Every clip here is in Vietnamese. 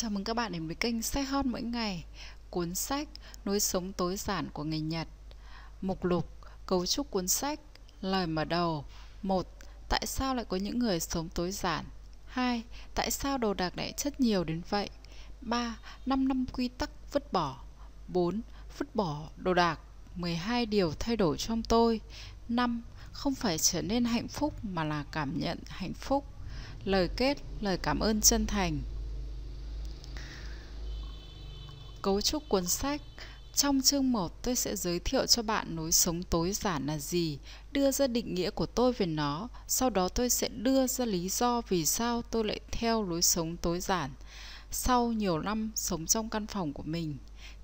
Chào mừng các bạn đến với kênh Sách Hot mỗi ngày Cuốn sách Nối sống tối giản của người Nhật Mục lục Cấu trúc cuốn sách Lời mở đầu 1. Tại sao lại có những người sống tối giản 2. Tại sao đồ đạc lại chất nhiều đến vậy 3. 5 năm quy tắc vứt bỏ 4. Vứt bỏ đồ đạc 12 điều thay đổi trong tôi 5. Không phải trở nên hạnh phúc mà là cảm nhận hạnh phúc Lời kết, lời cảm ơn chân thành Cấu trúc cuốn sách Trong chương 1 tôi sẽ giới thiệu cho bạn lối sống tối giản là gì, đưa ra định nghĩa của tôi về nó, sau đó tôi sẽ đưa ra lý do vì sao tôi lại theo lối sống tối giản. Sau nhiều năm sống trong căn phòng của mình,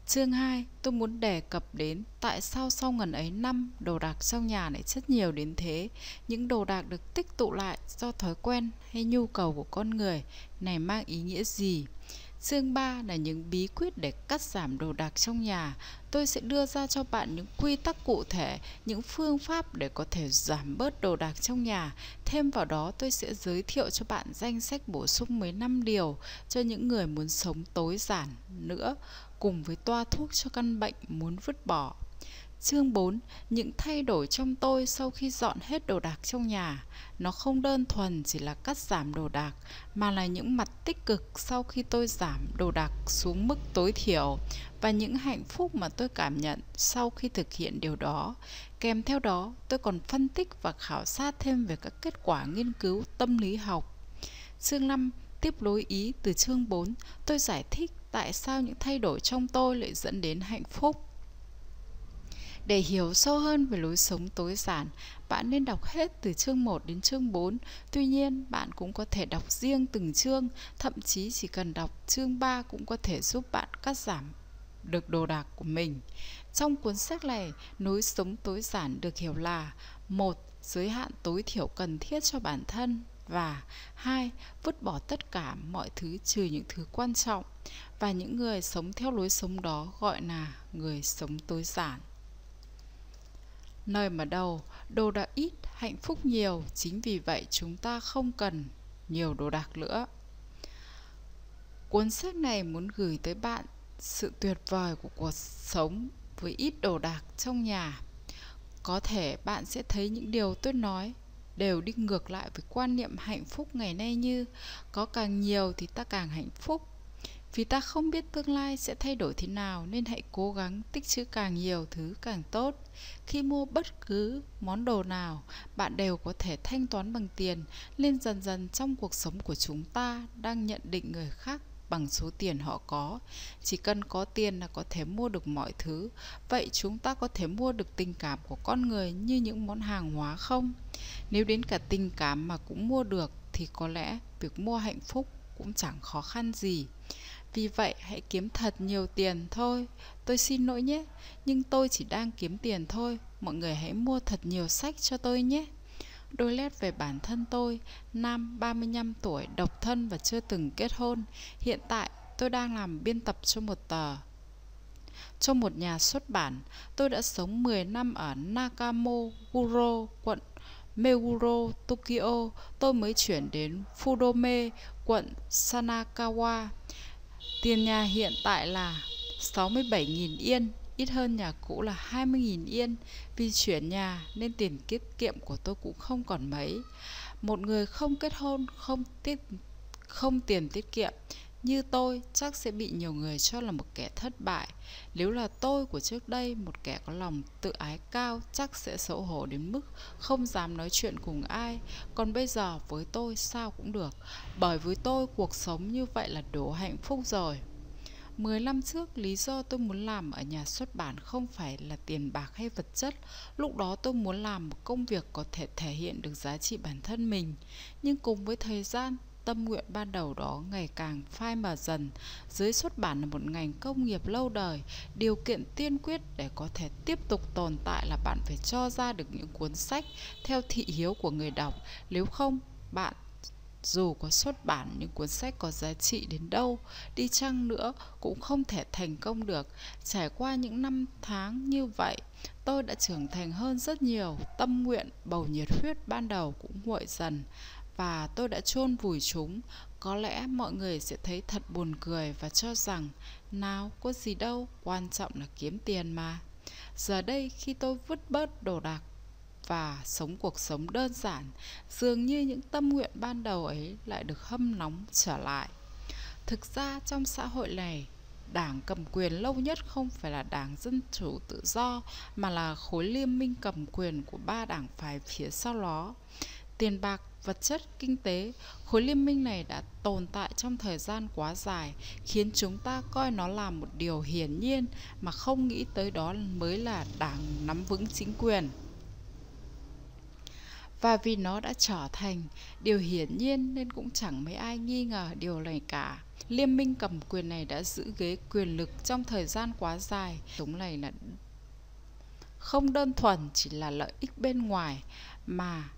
Chương 2, tôi muốn đề cập đến tại sao sau ngần ấy năm đồ đạc trong nhà lại rất nhiều đến thế. Những đồ đạc được tích tụ lại do thói quen hay nhu cầu của con người này mang ý nghĩa gì. Chương 3 là những bí quyết để cắt giảm đồ đạc trong nhà. Tôi sẽ đưa ra cho bạn những quy tắc cụ thể, những phương pháp để có thể giảm bớt đồ đạc trong nhà. Thêm vào đó tôi sẽ giới thiệu cho bạn danh sách bổ sung 15 điều cho những người muốn sống tối giản nữa, cùng với toa thuốc cho căn bệnh muốn vứt bỏ. Chương 4. Những thay đổi trong tôi sau khi dọn hết đồ đạc trong nhà. Nó không đơn thuần chỉ là cắt giảm đồ đạc, mà là những mặt tích cực sau khi tôi giảm đồ đạc xuống mức tối thiểu và những hạnh phúc mà tôi cảm nhận sau khi thực hiện điều đó. Kèm theo đó, tôi còn phân tích và khảo sát thêm về các kết quả nghiên cứu tâm lý học. Chương 5. Tiếp nối ý từ chương 4, tôi giải thích tại sao những thay đổi trong tôi lại dẫn đến hạnh phúc. Để hiểu sâu hơn về lối sống tối giản, bạn nên đọc hết từ chương 1 đến chương 4. Tuy nhiên, bạn cũng có thể đọc riêng từng chương, thậm chí chỉ cần đọc chương 3 cũng có thể giúp bạn cắt giảm được đồ đạc của mình. Trong cuốn sách này, lối sống tối giản được hiểu là một Giới hạn tối thiểu cần thiết cho bản thân và hai vứt bỏ tất cả mọi thứ trừ những thứ quan trọng và những người sống theo lối sống đó gọi là người sống tối giản Nơi mà đầu, đồ đạc ít, hạnh phúc nhiều, chính vì vậy chúng ta không cần nhiều đồ đạc nữa. Cuốn sách này muốn gửi tới bạn sự tuyệt vời của cuộc sống với ít đồ đạc trong nhà. Có thể bạn sẽ thấy những điều tôi nói đều đi ngược lại với quan niệm hạnh phúc ngày nay như có càng nhiều thì ta càng hạnh phúc vì ta không biết tương lai sẽ thay đổi thế nào nên hãy cố gắng tích trữ càng nhiều thứ càng tốt. Khi mua bất cứ món đồ nào, bạn đều có thể thanh toán bằng tiền, nên dần dần trong cuộc sống của chúng ta đang nhận định người khác bằng số tiền họ có. Chỉ cần có tiền là có thể mua được mọi thứ. Vậy chúng ta có thể mua được tình cảm của con người như những món hàng hóa không? Nếu đến cả tình cảm mà cũng mua được thì có lẽ việc mua hạnh phúc cũng chẳng khó khăn gì. Vì vậy hãy kiếm thật nhiều tiền thôi. Tôi xin lỗi nhé Nhưng tôi chỉ đang kiếm tiền thôi. Mọi người hãy mua thật nhiều sách cho tôi nhé. Đôi nét về bản thân tôi Nam 35 tuổi Độc thân và chưa từng kết hôn. Hiện tại tôi đang làm biên tập cho một tờ Trong một nhà xuất bản. Tôi đã sống 10 năm ở Nakamoguro, quận Meguro, Tokyo. Tôi mới chuyển đến Fudome, quận Sanakawa Tiền nhà hiện tại là 67.000 yên, ít hơn nhà cũ là 20.000 yên. Vì chuyển nhà nên tiền tiết kiệm của tôi cũng không còn mấy. Một người không kết hôn, không tiết không tiền tiết kiệm như tôi chắc sẽ bị nhiều người cho là một kẻ thất bại. Nếu là tôi của trước đây, một kẻ có lòng tự ái cao chắc sẽ xấu hổ đến mức không dám nói chuyện cùng ai. Còn bây giờ với tôi sao cũng được, bởi với tôi cuộc sống như vậy là đủ hạnh phúc rồi. 10 năm trước, lý do tôi muốn làm ở nhà xuất bản không phải là tiền bạc hay vật chất. Lúc đó tôi muốn làm một công việc có thể thể hiện được giá trị bản thân mình. Nhưng cùng với thời gian, tâm nguyện ban đầu đó ngày càng phai mờ dần. Giới xuất bản là một ngành công nghiệp lâu đời, điều kiện tiên quyết để có thể tiếp tục tồn tại là bạn phải cho ra được những cuốn sách theo thị hiếu của người đọc. Nếu không, bạn dù có xuất bản những cuốn sách có giá trị đến đâu đi chăng nữa cũng không thể thành công được trải qua những năm tháng như vậy tôi đã trưởng thành hơn rất nhiều tâm nguyện bầu nhiệt huyết ban đầu cũng nguội dần và tôi đã chôn vùi chúng. Có lẽ mọi người sẽ thấy thật buồn cười và cho rằng Nào có gì đâu, quan trọng là kiếm tiền mà. Giờ đây khi tôi vứt bớt đồ đạc và sống cuộc sống đơn giản Dường như những tâm nguyện ban đầu ấy lại được hâm nóng trở lại. Thực ra trong xã hội này Đảng cầm quyền lâu nhất không phải là đảng Dân Chủ Tự Do Mà là khối liên minh cầm quyền của ba đảng phái phía sau đó. Tiền bạc vật chất, kinh tế, khối liên minh này đã tồn tại trong thời gian quá dài, khiến chúng ta coi nó là một điều hiển nhiên mà không nghĩ tới đó mới là đảng nắm vững chính quyền. Và vì nó đã trở thành điều hiển nhiên nên cũng chẳng mấy ai nghi ngờ điều này cả. Liên minh cầm quyền này đã giữ ghế quyền lực trong thời gian quá dài. Chúng này là không đơn thuần chỉ là lợi ích bên ngoài mà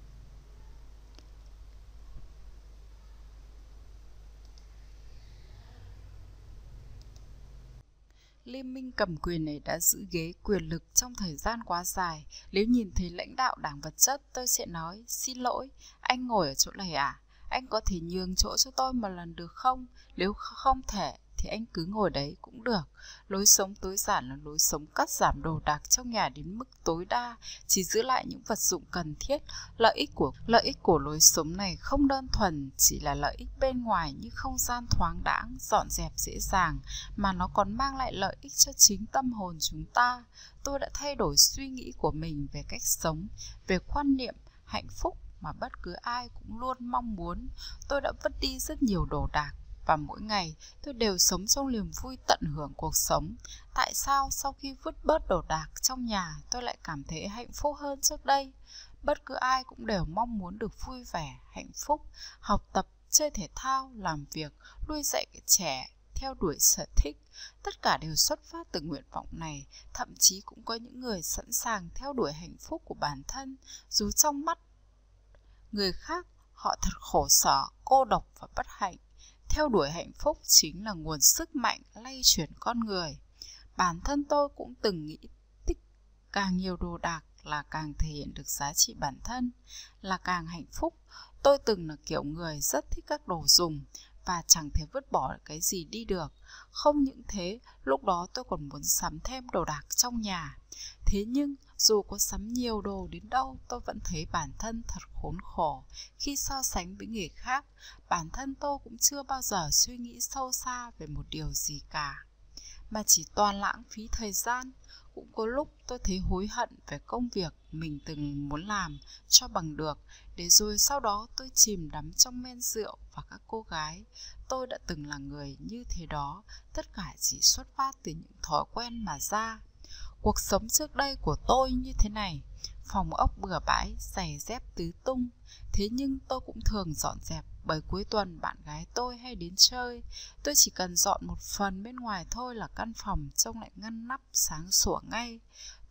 Liên minh cầm quyền này đã giữ ghế quyền lực trong thời gian quá dài. Nếu nhìn thấy lãnh đạo đảng vật chất, tôi sẽ nói, xin lỗi, anh ngồi ở chỗ này à? Anh có thể nhường chỗ cho tôi một lần được không? Nếu không thể, thì anh cứ ngồi đấy cũng được. Lối sống tối giản là lối sống cắt giảm đồ đạc trong nhà đến mức tối đa, chỉ giữ lại những vật dụng cần thiết. Lợi ích của lợi ích của lối sống này không đơn thuần chỉ là lợi ích bên ngoài như không gian thoáng đãng, dọn dẹp dễ dàng, mà nó còn mang lại lợi ích cho chính tâm hồn chúng ta. Tôi đã thay đổi suy nghĩ của mình về cách sống, về quan niệm hạnh phúc mà bất cứ ai cũng luôn mong muốn. Tôi đã vứt đi rất nhiều đồ đạc và mỗi ngày tôi đều sống trong niềm vui tận hưởng cuộc sống. Tại sao sau khi vứt bớt đồ đạc trong nhà tôi lại cảm thấy hạnh phúc hơn trước đây? Bất cứ ai cũng đều mong muốn được vui vẻ, hạnh phúc, học tập, chơi thể thao, làm việc, nuôi dạy trẻ, theo đuổi sở thích. Tất cả đều xuất phát từ nguyện vọng này, thậm chí cũng có những người sẵn sàng theo đuổi hạnh phúc của bản thân, dù trong mắt người khác họ thật khổ sở, cô độc và bất hạnh theo đuổi hạnh phúc chính là nguồn sức mạnh lay chuyển con người. Bản thân tôi cũng từng nghĩ tích càng nhiều đồ đạc là càng thể hiện được giá trị bản thân, là càng hạnh phúc. Tôi từng là kiểu người rất thích các đồ dùng và chẳng thể vứt bỏ cái gì đi được. Không những thế, lúc đó tôi còn muốn sắm thêm đồ đạc trong nhà. Thế nhưng dù có sắm nhiều đồ đến đâu, tôi vẫn thấy bản thân thật khốn khổ. Khi so sánh với người khác, bản thân tôi cũng chưa bao giờ suy nghĩ sâu xa về một điều gì cả. Mà chỉ toàn lãng phí thời gian. Cũng có lúc tôi thấy hối hận về công việc mình từng muốn làm cho bằng được, để rồi sau đó tôi chìm đắm trong men rượu và các cô gái. Tôi đã từng là người như thế đó, tất cả chỉ xuất phát từ những thói quen mà ra cuộc sống trước đây của tôi như thế này. Phòng ốc bừa bãi, giày dép tứ tung. Thế nhưng tôi cũng thường dọn dẹp, bởi cuối tuần bạn gái tôi hay đến chơi. Tôi chỉ cần dọn một phần bên ngoài thôi là căn phòng trông lại ngăn nắp, sáng sủa ngay.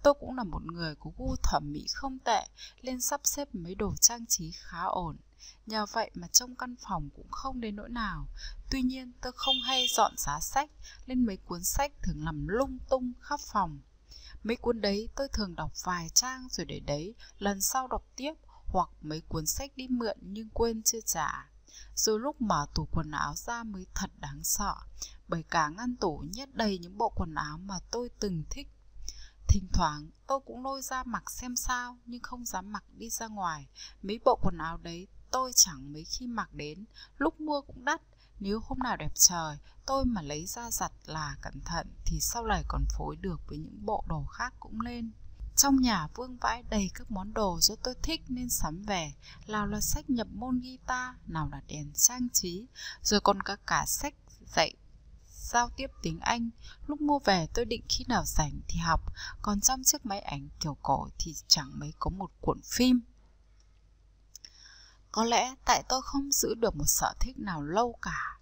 Tôi cũng là một người có gu thẩm mỹ không tệ, nên sắp xếp mấy đồ trang trí khá ổn. Nhờ vậy mà trong căn phòng cũng không đến nỗi nào. Tuy nhiên, tôi không hay dọn giá sách, nên mấy cuốn sách thường nằm lung tung khắp phòng mấy cuốn đấy tôi thường đọc vài trang rồi để đấy, lần sau đọc tiếp, hoặc mấy cuốn sách đi mượn nhưng quên chưa trả. Rồi lúc mở tủ quần áo ra mới thật đáng sợ, bởi cả ngăn tủ nhét đầy những bộ quần áo mà tôi từng thích. Thỉnh thoảng, tôi cũng lôi ra mặc xem sao nhưng không dám mặc đi ra ngoài. Mấy bộ quần áo đấy tôi chẳng mấy khi mặc đến, lúc mua cũng đắt nếu hôm nào đẹp trời tôi mà lấy ra giặt là cẩn thận thì sau này còn phối được với những bộ đồ khác cũng lên trong nhà vương vãi đầy các món đồ do tôi thích nên sắm về nào là sách nhập môn guitar nào là đèn trang trí rồi còn cả cả sách dạy giao tiếp tiếng Anh. Lúc mua về tôi định khi nào rảnh thì học, còn trong chiếc máy ảnh kiểu cổ thì chẳng mấy có một cuộn phim. Có lẽ tại tôi không giữ được một sở thích nào lâu cả.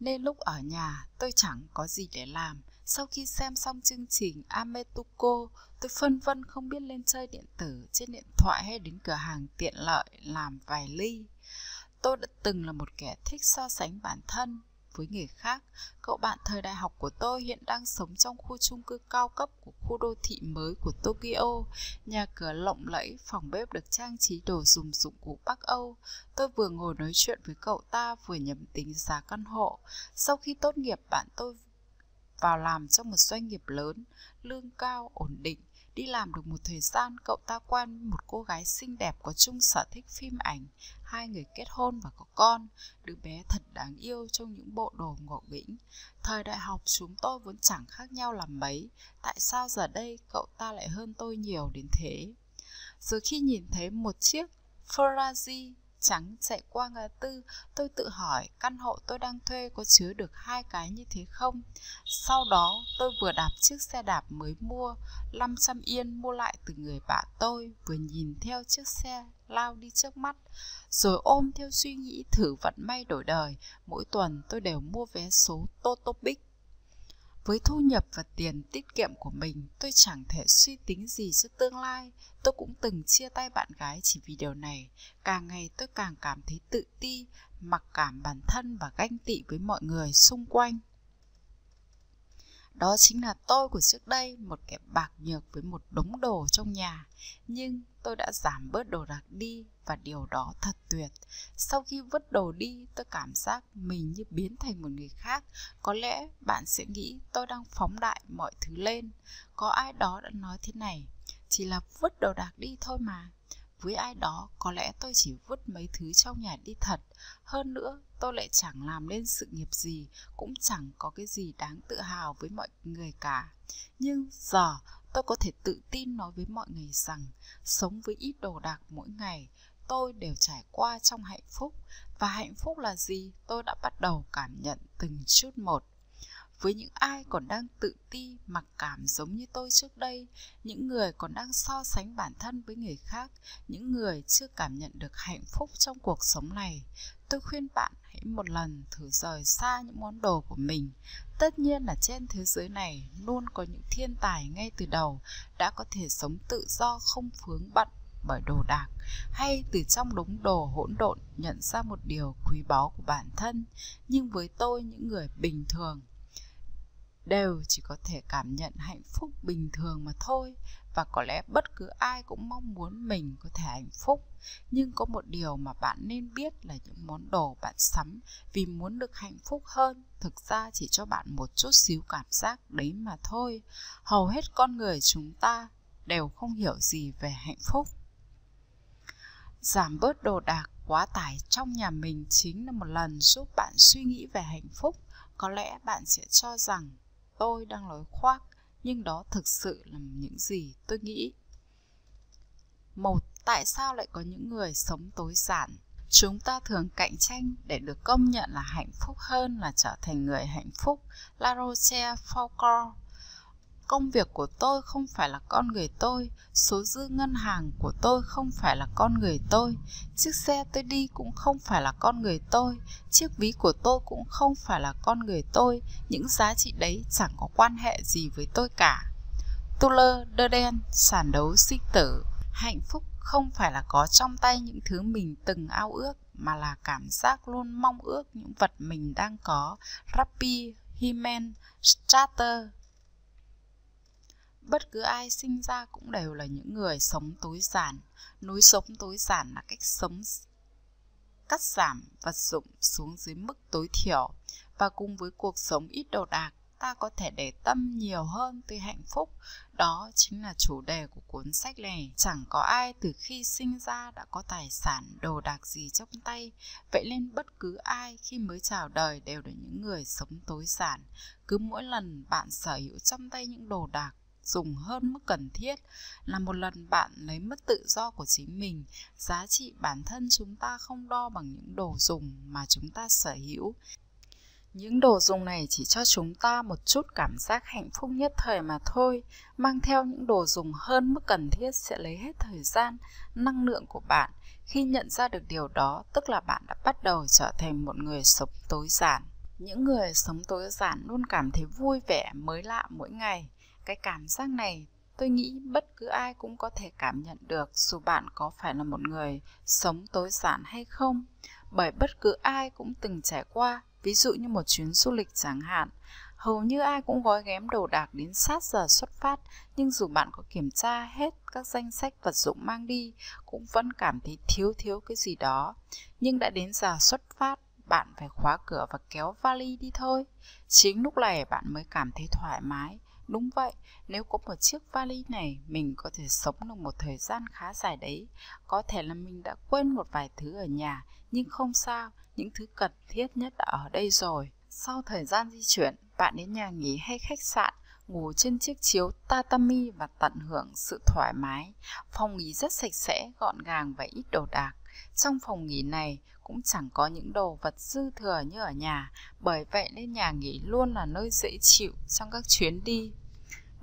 Nên lúc ở nhà tôi chẳng có gì để làm. Sau khi xem xong chương trình Ametuko, tôi phân vân không biết lên chơi điện tử trên điện thoại hay đến cửa hàng tiện lợi làm vài ly. Tôi đã từng là một kẻ thích so sánh bản thân, với người khác. Cậu bạn thời đại học của tôi hiện đang sống trong khu chung cư cao cấp của khu đô thị mới của Tokyo. Nhà cửa lộng lẫy, phòng bếp được trang trí đồ dùng dụng cụ Bắc Âu. Tôi vừa ngồi nói chuyện với cậu ta vừa nhầm tính giá căn hộ. Sau khi tốt nghiệp, bạn tôi vào làm trong một doanh nghiệp lớn, lương cao, ổn định. Đi làm được một thời gian, cậu ta quen một cô gái xinh đẹp có chung sở thích phim ảnh. Hai người kết hôn và có con. Đứa bé thật đáng yêu trong những bộ đồ ngộ nghĩnh. Thời đại học chúng tôi vốn chẳng khác nhau làm mấy. Tại sao giờ đây cậu ta lại hơn tôi nhiều đến thế? Rồi khi nhìn thấy một chiếc Ferrari trắng chạy qua ngã tư, tôi tự hỏi căn hộ tôi đang thuê có chứa được hai cái như thế không? Sau đó, tôi vừa đạp chiếc xe đạp mới mua, 500 yên mua lại từ người bạn tôi, vừa nhìn theo chiếc xe lao đi trước mắt, rồi ôm theo suy nghĩ thử vận may đổi đời. Mỗi tuần tôi đều mua vé số Totopic với thu nhập và tiền tiết kiệm của mình, tôi chẳng thể suy tính gì cho tương lai. Tôi cũng từng chia tay bạn gái chỉ vì điều này. Càng ngày tôi càng cảm thấy tự ti, mặc cảm bản thân và ganh tị với mọi người xung quanh. Đó chính là tôi của trước đây, một kẻ bạc nhược với một đống đồ trong nhà. Nhưng tôi đã giảm bớt đồ đạc đi và điều đó thật tuyệt. Sau khi vứt đồ đi, tôi cảm giác mình như biến thành một người khác. Có lẽ bạn sẽ nghĩ tôi đang phóng đại mọi thứ lên. Có ai đó đã nói thế này, chỉ là vứt đồ đạc đi thôi mà. Với ai đó, có lẽ tôi chỉ vứt mấy thứ trong nhà đi thật. Hơn nữa, tôi lại chẳng làm nên sự nghiệp gì, cũng chẳng có cái gì đáng tự hào với mọi người cả. Nhưng giờ tôi có thể tự tin nói với mọi người rằng sống với ít đồ đạc mỗi ngày tôi đều trải qua trong hạnh phúc. Và hạnh phúc là gì? Tôi đã bắt đầu cảm nhận từng chút một. Với những ai còn đang tự ti mặc cảm giống như tôi trước đây những người còn đang so sánh bản thân với người khác những người chưa cảm nhận được hạnh phúc trong cuộc sống này tôi khuyên bạn hãy một lần thử rời xa những món đồ của mình. Tất nhiên là trên thế giới này luôn có những thiên tài ngay từ đầu đã có thể sống tự do không vướng bận bởi đồ đạc, hay từ trong đống đồ hỗn độn nhận ra một điều quý báu của bản thân. Nhưng với tôi, những người bình thường đều chỉ có thể cảm nhận hạnh phúc bình thường mà thôi và có lẽ bất cứ ai cũng mong muốn mình có thể hạnh phúc. Nhưng có một điều mà bạn nên biết là những món đồ bạn sắm vì muốn được hạnh phúc hơn, thực ra chỉ cho bạn một chút xíu cảm giác đấy mà thôi. Hầu hết con người chúng ta đều không hiểu gì về hạnh phúc. Giảm bớt đồ đạc quá tải trong nhà mình chính là một lần giúp bạn suy nghĩ về hạnh phúc. Có lẽ bạn sẽ cho rằng tôi đang nói khoác nhưng đó thực sự là những gì tôi nghĩ. Một, tại sao lại có những người sống tối giản? Chúng ta thường cạnh tranh để được công nhận là hạnh phúc hơn là trở thành người hạnh phúc. La roche foucault công việc của tôi không phải là con người tôi số dư ngân hàng của tôi không phải là con người tôi chiếc xe tôi đi cũng không phải là con người tôi chiếc ví của tôi cũng không phải là con người tôi những giá trị đấy chẳng có quan hệ gì với tôi cả. Tuller đơ đen sản đấu sinh tử. Hạnh phúc không phải là có trong tay những thứ mình từng ao ước mà là cảm giác luôn mong ước những vật mình đang có. Rappi, Himen, Strater bất cứ ai sinh ra cũng đều là những người sống tối giản. Núi sống tối giản là cách sống cắt giảm vật dụng xuống dưới mức tối thiểu. Và cùng với cuộc sống ít đồ đạc, ta có thể để tâm nhiều hơn tới hạnh phúc. Đó chính là chủ đề của cuốn sách này. Chẳng có ai từ khi sinh ra đã có tài sản, đồ đạc gì trong tay. Vậy nên bất cứ ai khi mới chào đời đều là những người sống tối giản. Cứ mỗi lần bạn sở hữu trong tay những đồ đạc dùng hơn mức cần thiết là một lần bạn lấy mất tự do của chính mình. Giá trị bản thân chúng ta không đo bằng những đồ dùng mà chúng ta sở hữu. Những đồ dùng này chỉ cho chúng ta một chút cảm giác hạnh phúc nhất thời mà thôi. Mang theo những đồ dùng hơn mức cần thiết sẽ lấy hết thời gian, năng lượng của bạn. Khi nhận ra được điều đó, tức là bạn đã bắt đầu trở thành một người sống tối giản. Những người sống tối giản luôn cảm thấy vui vẻ, mới lạ mỗi ngày cái cảm giác này tôi nghĩ bất cứ ai cũng có thể cảm nhận được dù bạn có phải là một người sống tối giản hay không bởi bất cứ ai cũng từng trải qua Ví dụ như một chuyến du lịch chẳng hạn, hầu như ai cũng gói ghém đồ đạc đến sát giờ xuất phát, nhưng dù bạn có kiểm tra hết các danh sách vật dụng mang đi, cũng vẫn cảm thấy thiếu thiếu cái gì đó. Nhưng đã đến giờ xuất phát, bạn phải khóa cửa và kéo vali đi thôi. Chính lúc này bạn mới cảm thấy thoải mái. Đúng vậy, nếu có một chiếc vali này, mình có thể sống được một thời gian khá dài đấy. Có thể là mình đã quên một vài thứ ở nhà, nhưng không sao, những thứ cần thiết nhất đã ở đây rồi. Sau thời gian di chuyển, bạn đến nhà nghỉ hay khách sạn, ngủ trên chiếc chiếu tatami và tận hưởng sự thoải mái. Phòng nghỉ rất sạch sẽ, gọn gàng và ít đồ đạc. Trong phòng nghỉ này cũng chẳng có những đồ vật dư thừa như ở nhà, bởi vậy nên nhà nghỉ luôn là nơi dễ chịu trong các chuyến đi.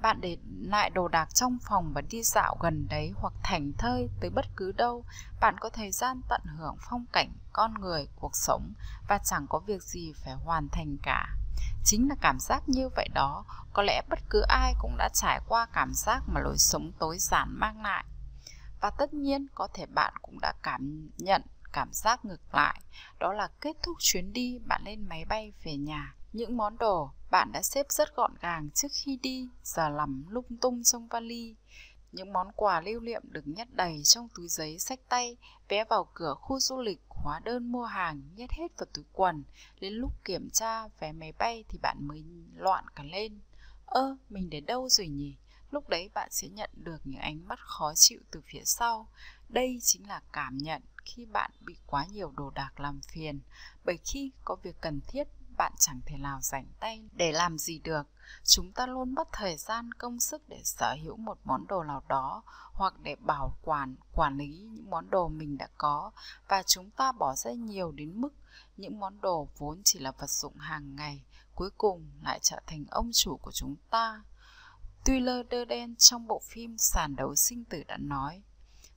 Bạn để lại đồ đạc trong phòng và đi dạo gần đấy hoặc thành thơi tới bất cứ đâu, bạn có thời gian tận hưởng phong cảnh, con người, cuộc sống và chẳng có việc gì phải hoàn thành cả. Chính là cảm giác như vậy đó, có lẽ bất cứ ai cũng đã trải qua cảm giác mà lối sống tối giản mang lại. Và tất nhiên có thể bạn cũng đã cảm nhận cảm giác ngược lại, đó là kết thúc chuyến đi bạn lên máy bay về nhà. Những món đồ bạn đã xếp rất gọn gàng trước khi đi, giờ lầm lung tung trong vali. Những món quà lưu niệm được nhét đầy trong túi giấy sách tay, vé vào cửa khu du lịch, hóa đơn mua hàng nhét hết vào túi quần. Đến lúc kiểm tra vé máy bay thì bạn mới loạn cả lên. Ơ, mình để đâu rồi nhỉ? Lúc đấy bạn sẽ nhận được những ánh mắt khó chịu từ phía sau. Đây chính là cảm nhận khi bạn bị quá nhiều đồ đạc làm phiền. Bởi khi có việc cần thiết, bạn chẳng thể nào rảnh tay để làm gì được. Chúng ta luôn mất thời gian, công sức để sở hữu một món đồ nào đó, hoặc để bảo quản quản lý những món đồ mình đã có. Và chúng ta bỏ ra nhiều đến mức những món đồ vốn chỉ là vật dụng hàng ngày, cuối cùng lại trở thành ông chủ của chúng ta. Tuy lơ đơ đen trong bộ phim sàn đấu sinh tử đã nói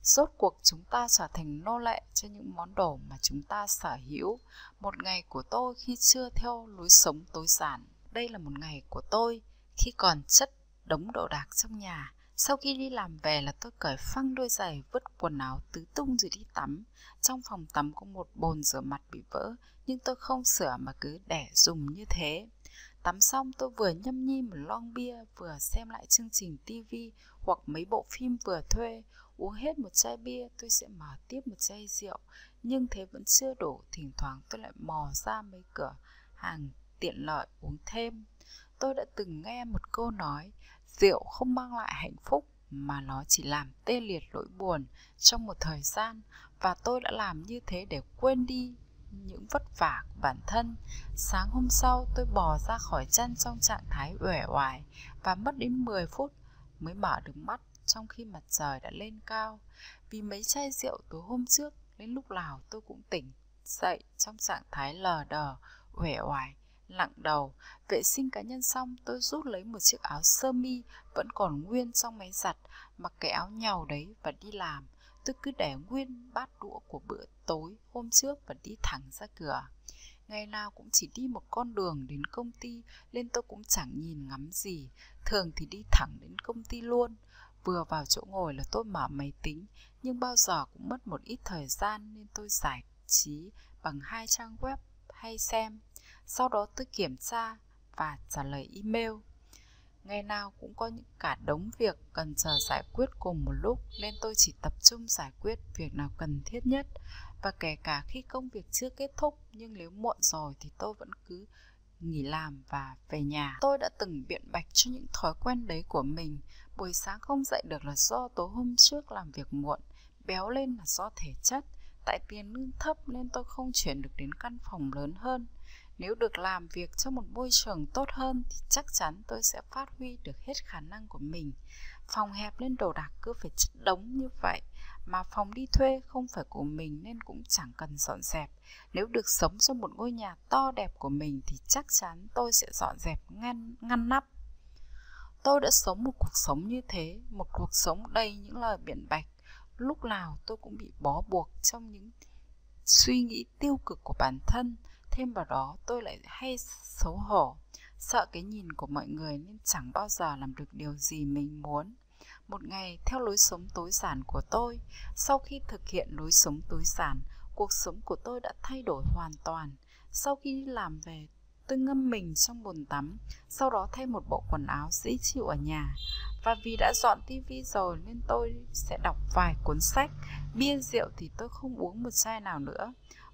Rốt cuộc chúng ta trở thành nô lệ cho những món đồ mà chúng ta sở hữu. Một ngày của tôi khi chưa theo lối sống tối giản. Đây là một ngày của tôi khi còn chất đống đồ đạc trong nhà. Sau khi đi làm về là tôi cởi phăng đôi giày, vứt quần áo tứ tung rồi đi tắm. Trong phòng tắm có một bồn rửa mặt bị vỡ, nhưng tôi không sửa mà cứ để dùng như thế. Tắm xong tôi vừa nhâm nhi một lon bia, vừa xem lại chương trình TV hoặc mấy bộ phim vừa thuê. Uống hết một chai bia tôi sẽ mở tiếp một chai rượu, nhưng thế vẫn chưa đủ, thỉnh thoảng tôi lại mò ra mấy cửa hàng tiện lợi uống thêm. Tôi đã từng nghe một câu nói, rượu không mang lại hạnh phúc mà nó chỉ làm tê liệt nỗi buồn trong một thời gian và tôi đã làm như thế để quên đi những vất vả của bản thân. Sáng hôm sau tôi bò ra khỏi chăn trong trạng thái uể oải và mất đến 10 phút mới mở được mắt trong khi mặt trời đã lên cao. Vì mấy chai rượu tối hôm trước, đến lúc nào tôi cũng tỉnh, dậy trong trạng thái lờ đờ, uể oải, lặng đầu. Vệ sinh cá nhân xong, tôi rút lấy một chiếc áo sơ mi vẫn còn nguyên trong máy giặt, mặc cái áo nhàu đấy và đi làm. Tôi cứ để nguyên bát đũa của bữa tối hôm trước và đi thẳng ra cửa. Ngày nào cũng chỉ đi một con đường đến công ty nên tôi cũng chẳng nhìn ngắm gì. Thường thì đi thẳng đến công ty luôn. Vừa vào chỗ ngồi là tôi mở máy tính, nhưng bao giờ cũng mất một ít thời gian nên tôi giải trí bằng hai trang web hay xem. Sau đó tôi kiểm tra và trả lời email. Ngày nào cũng có những cả đống việc cần chờ giải quyết cùng một lúc nên tôi chỉ tập trung giải quyết việc nào cần thiết nhất và kể cả khi công việc chưa kết thúc nhưng nếu muộn rồi thì tôi vẫn cứ nghỉ làm và về nhà. Tôi đã từng biện bạch cho những thói quen đấy của mình. Buổi sáng không dậy được là do tối hôm trước làm việc muộn, béo lên là do thể chất. Tại tiền lương thấp nên tôi không chuyển được đến căn phòng lớn hơn. Nếu được làm việc trong một môi trường tốt hơn thì chắc chắn tôi sẽ phát huy được hết khả năng của mình. Phòng hẹp nên đồ đạc cứ phải chất đống như vậy mà phòng đi thuê không phải của mình nên cũng chẳng cần dọn dẹp. Nếu được sống trong một ngôi nhà to đẹp của mình thì chắc chắn tôi sẽ dọn dẹp ngăn, ngăn nắp. Tôi đã sống một cuộc sống như thế, một cuộc sống đầy những lời biện bạch. Lúc nào tôi cũng bị bó buộc trong những suy nghĩ tiêu cực của bản thân. Thêm vào đó tôi lại hay xấu hổ, sợ cái nhìn của mọi người nên chẳng bao giờ làm được điều gì mình muốn một ngày theo lối sống tối giản của tôi. Sau khi thực hiện lối sống tối giản, cuộc sống của tôi đã thay đổi hoàn toàn. Sau khi đi làm về, tôi ngâm mình trong bồn tắm, sau đó thay một bộ quần áo dễ chịu ở nhà. Và vì đã dọn tivi rồi nên tôi sẽ đọc vài cuốn sách. Bia rượu thì tôi không uống một chai nào nữa.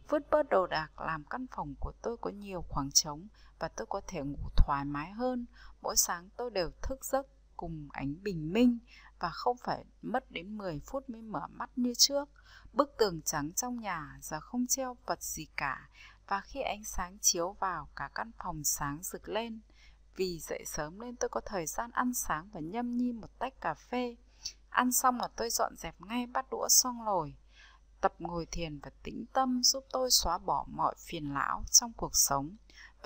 Vứt bớt đồ đạc làm căn phòng của tôi có nhiều khoảng trống và tôi có thể ngủ thoải mái hơn. Mỗi sáng tôi đều thức giấc cùng ánh bình minh và không phải mất đến 10 phút mới mở mắt như trước. Bức tường trắng trong nhà giờ không treo vật gì cả và khi ánh sáng chiếu vào, cả căn phòng sáng rực lên. Vì dậy sớm nên tôi có thời gian ăn sáng và nhâm nhi một tách cà phê. Ăn xong là tôi dọn dẹp ngay bát đũa xong rồi. Tập ngồi thiền và tĩnh tâm giúp tôi xóa bỏ mọi phiền não trong cuộc sống.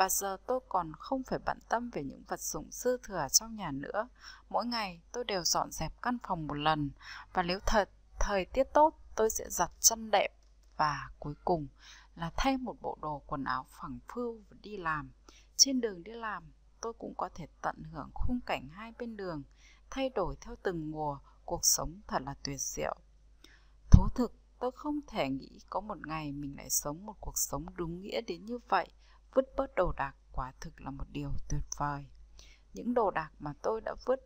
Và giờ tôi còn không phải bận tâm về những vật dụng dư thừa trong nhà nữa. Mỗi ngày tôi đều dọn dẹp căn phòng một lần. Và nếu thật thời tiết tốt, tôi sẽ giặt chân đẹp Và cuối cùng là thay một bộ đồ quần áo phẳng phưu và đi làm. Trên đường đi làm, tôi cũng có thể tận hưởng khung cảnh hai bên đường, thay đổi theo từng mùa, cuộc sống thật là tuyệt diệu. Thú thực, tôi không thể nghĩ có một ngày mình lại sống một cuộc sống đúng nghĩa đến như vậy, vứt bớt đồ đạc quả thực là một điều tuyệt vời. Những đồ đạc mà tôi đã vứt,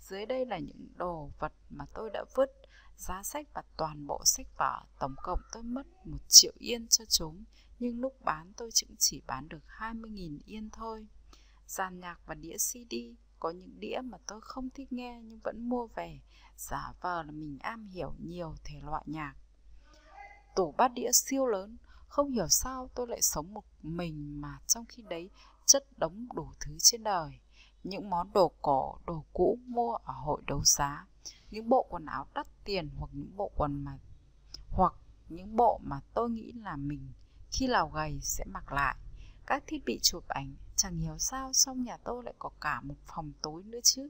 dưới đây là những đồ vật mà tôi đã vứt, giá sách và toàn bộ sách vở, tổng cộng tôi mất một triệu yên cho chúng, nhưng lúc bán tôi cũng chỉ bán được 20.000 yên thôi. Giàn nhạc và đĩa CD, có những đĩa mà tôi không thích nghe nhưng vẫn mua về, giả vờ là mình am hiểu nhiều thể loại nhạc. Tủ bát đĩa siêu lớn, không hiểu sao tôi lại sống một mình mà trong khi đấy chất đống đủ thứ trên đời. Những món đồ cổ, đồ cũ mua ở hội đấu giá, những bộ quần áo đắt tiền hoặc những bộ quần mà hoặc những bộ mà tôi nghĩ là mình khi lào gầy sẽ mặc lại. Các thiết bị chụp ảnh, chẳng hiểu sao trong nhà tôi lại có cả một phòng tối nữa chứ.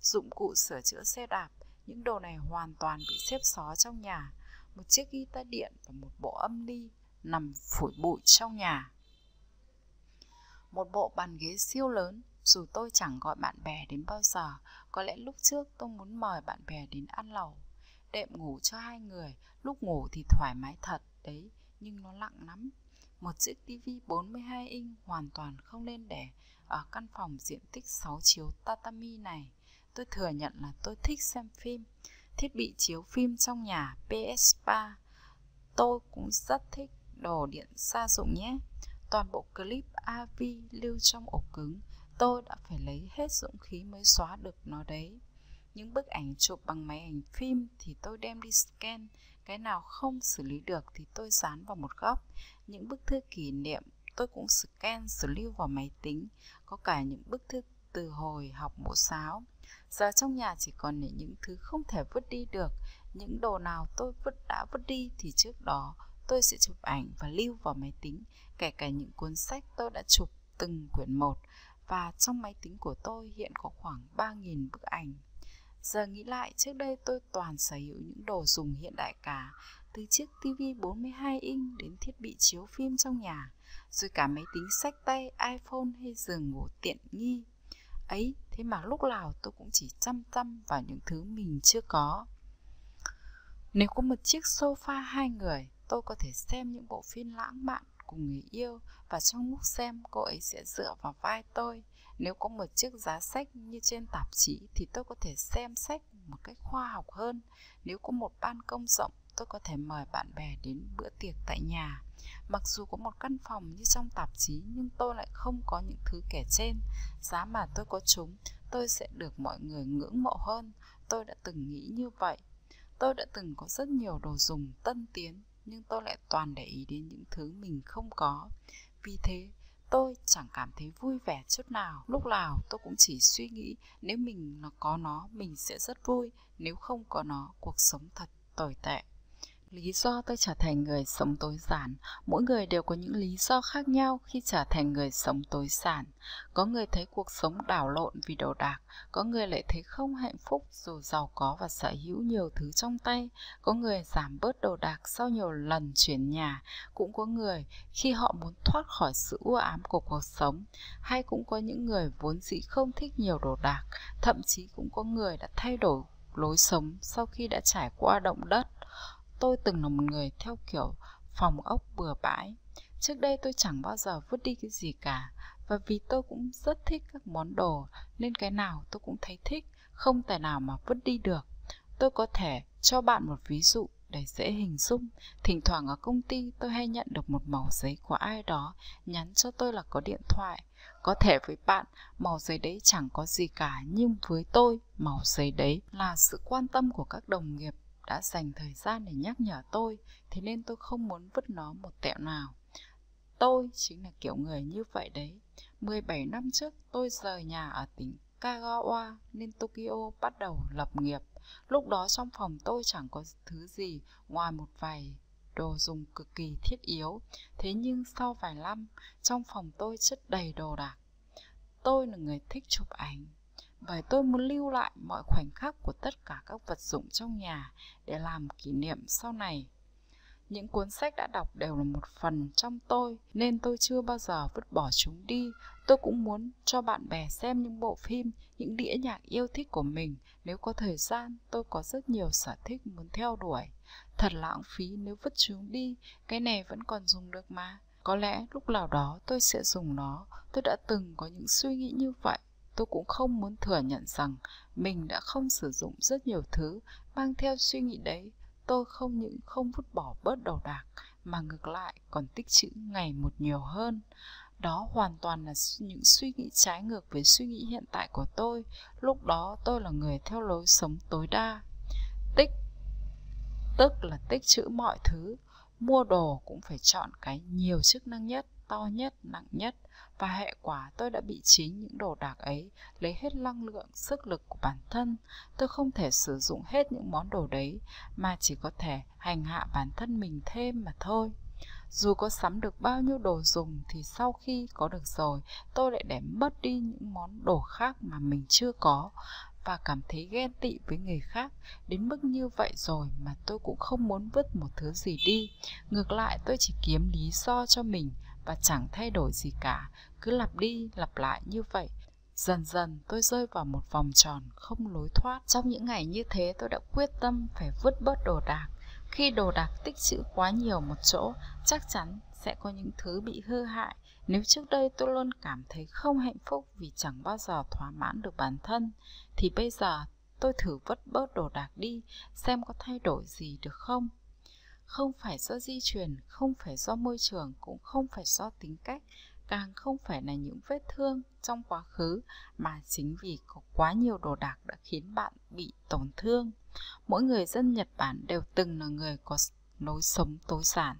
Dụng cụ sửa chữa xe đạp, những đồ này hoàn toàn bị xếp xó trong nhà. Một chiếc guitar điện và một bộ âm ly nằm phủi bụi trong nhà. Một bộ bàn ghế siêu lớn, dù tôi chẳng gọi bạn bè đến bao giờ, có lẽ lúc trước tôi muốn mời bạn bè đến ăn lẩu. Đệm ngủ cho hai người, lúc ngủ thì thoải mái thật đấy, nhưng nó lặng lắm. Một chiếc tivi 42 inch hoàn toàn không nên để ở căn phòng diện tích 6 chiếu tatami này. Tôi thừa nhận là tôi thích xem phim. Thiết bị chiếu phim trong nhà PS3 tôi cũng rất thích đồ điện gia dụng nhé. Toàn bộ clip AV lưu trong ổ cứng, tôi đã phải lấy hết dũng khí mới xóa được nó đấy. Những bức ảnh chụp bằng máy ảnh phim thì tôi đem đi scan, cái nào không xử lý được thì tôi dán vào một góc. Những bức thư kỷ niệm tôi cũng scan xử lưu vào máy tính, có cả những bức thư từ hồi học mẫu sáo. Giờ trong nhà chỉ còn những thứ không thể vứt đi được, những đồ nào tôi vứt đã vứt đi thì trước đó tôi sẽ chụp ảnh và lưu vào máy tính, kể cả những cuốn sách tôi đã chụp từng quyển một và trong máy tính của tôi hiện có khoảng 3.000 bức ảnh. Giờ nghĩ lại, trước đây tôi toàn sở hữu những đồ dùng hiện đại cả, từ chiếc TV 42 inch đến thiết bị chiếu phim trong nhà, rồi cả máy tính sách tay, iPhone hay giường ngủ tiện nghi. Ấy, thế mà lúc nào tôi cũng chỉ chăm chăm vào những thứ mình chưa có. Nếu có một chiếc sofa hai người, tôi có thể xem những bộ phim lãng mạn cùng người yêu và trong lúc xem cô ấy sẽ dựa vào vai tôi. Nếu có một chiếc giá sách như trên tạp chí thì tôi có thể xem sách một cách khoa học hơn. Nếu có một ban công rộng, tôi có thể mời bạn bè đến bữa tiệc tại nhà. Mặc dù có một căn phòng như trong tạp chí nhưng tôi lại không có những thứ kể trên. Giá mà tôi có chúng, tôi sẽ được mọi người ngưỡng mộ hơn. Tôi đã từng nghĩ như vậy. Tôi đã từng có rất nhiều đồ dùng tân tiến nhưng tôi lại toàn để ý đến những thứ mình không có. Vì thế, tôi chẳng cảm thấy vui vẻ chút nào. Lúc nào tôi cũng chỉ suy nghĩ nếu mình có nó, mình sẽ rất vui. Nếu không có nó, cuộc sống thật tồi tệ. Lý do tôi trở thành người sống tối giản, mỗi người đều có những lý do khác nhau khi trở thành người sống tối giản. Có người thấy cuộc sống đảo lộn vì đồ đạc, có người lại thấy không hạnh phúc dù giàu có và sở hữu nhiều thứ trong tay. Có người giảm bớt đồ đạc sau nhiều lần chuyển nhà, cũng có người khi họ muốn thoát khỏi sự u ám của cuộc sống, hay cũng có những người vốn dĩ không thích nhiều đồ đạc, thậm chí cũng có người đã thay đổi lối sống sau khi đã trải qua động đất Tôi từng là một người theo kiểu phòng ốc bừa bãi. Trước đây tôi chẳng bao giờ vứt đi cái gì cả Và vì tôi cũng rất thích các món đồ Nên cái nào tôi cũng thấy thích Không tài nào mà vứt đi được Tôi có thể cho bạn một ví dụ để dễ hình dung. Thỉnh thoảng ở công ty tôi hay nhận được một mẩu giấy của ai đó nhắn cho tôi là có điện thoại. Có thể với bạn, màu giấy đấy chẳng có gì cả, nhưng với tôi, màu giấy đấy là sự quan tâm của các đồng nghiệp đã dành thời gian để nhắc nhở tôi, thế nên tôi không muốn vứt nó một tẹo nào. Tôi chính là kiểu người như vậy đấy. 17 năm trước tôi rời nhà ở tỉnh Kagawa nên Tokyo bắt đầu lập nghiệp. Lúc đó trong phòng tôi chẳng có thứ gì ngoài một vài đồ dùng cực kỳ thiết yếu. Thế nhưng sau vài năm, trong phòng tôi chất đầy đồ đạc. Tôi là người thích chụp ảnh, bởi tôi muốn lưu lại mọi khoảnh khắc của tất cả các vật dụng trong nhà để làm kỷ niệm sau này. Những cuốn sách đã đọc đều là một phần trong tôi nên tôi chưa bao giờ vứt bỏ chúng đi. Tôi cũng muốn cho bạn bè xem những bộ phim, những đĩa nhạc yêu thích của mình. Nếu có thời gian, tôi có rất nhiều sở thích muốn theo đuổi. Thật lãng phí nếu vứt chúng đi, cái này vẫn còn dùng được mà. Có lẽ lúc nào đó tôi sẽ dùng nó. Tôi đã từng có những suy nghĩ như vậy. Tôi cũng không muốn thừa nhận rằng mình đã không sử dụng rất nhiều thứ mang theo suy nghĩ đấy. Tôi không những không vứt bỏ bớt đồ đạc, mà ngược lại còn tích trữ ngày một nhiều hơn. Đó hoàn toàn là những suy nghĩ trái ngược với suy nghĩ hiện tại của tôi. Lúc đó tôi là người theo lối sống tối đa. Tích, tức là tích trữ mọi thứ. Mua đồ cũng phải chọn cái nhiều chức năng nhất, to nhất, nặng nhất và hệ quả tôi đã bị chính những đồ đạc ấy lấy hết năng lượng sức lực của bản thân. Tôi không thể sử dụng hết những món đồ đấy mà chỉ có thể hành hạ bản thân mình thêm mà thôi. Dù có sắm được bao nhiêu đồ dùng thì sau khi có được rồi tôi lại để mất đi những món đồ khác mà mình chưa có. Và cảm thấy ghen tị với người khác đến mức như vậy rồi mà tôi cũng không muốn vứt một thứ gì đi. Ngược lại tôi chỉ kiếm lý do cho mình và chẳng thay đổi gì cả, cứ lặp đi lặp lại như vậy. Dần dần tôi rơi vào một vòng tròn không lối thoát. Trong những ngày như thế tôi đã quyết tâm phải vứt bớt đồ đạc. Khi đồ đạc tích trữ quá nhiều một chỗ, chắc chắn sẽ có những thứ bị hư hại. Nếu trước đây tôi luôn cảm thấy không hạnh phúc vì chẳng bao giờ thỏa mãn được bản thân, thì bây giờ tôi thử vứt bớt đồ đạc đi, xem có thay đổi gì được không không phải do di truyền, không phải do môi trường, cũng không phải do tính cách, càng không phải là những vết thương trong quá khứ mà chính vì có quá nhiều đồ đạc đã khiến bạn bị tổn thương. Mỗi người dân Nhật Bản đều từng là người có lối sống tối giản.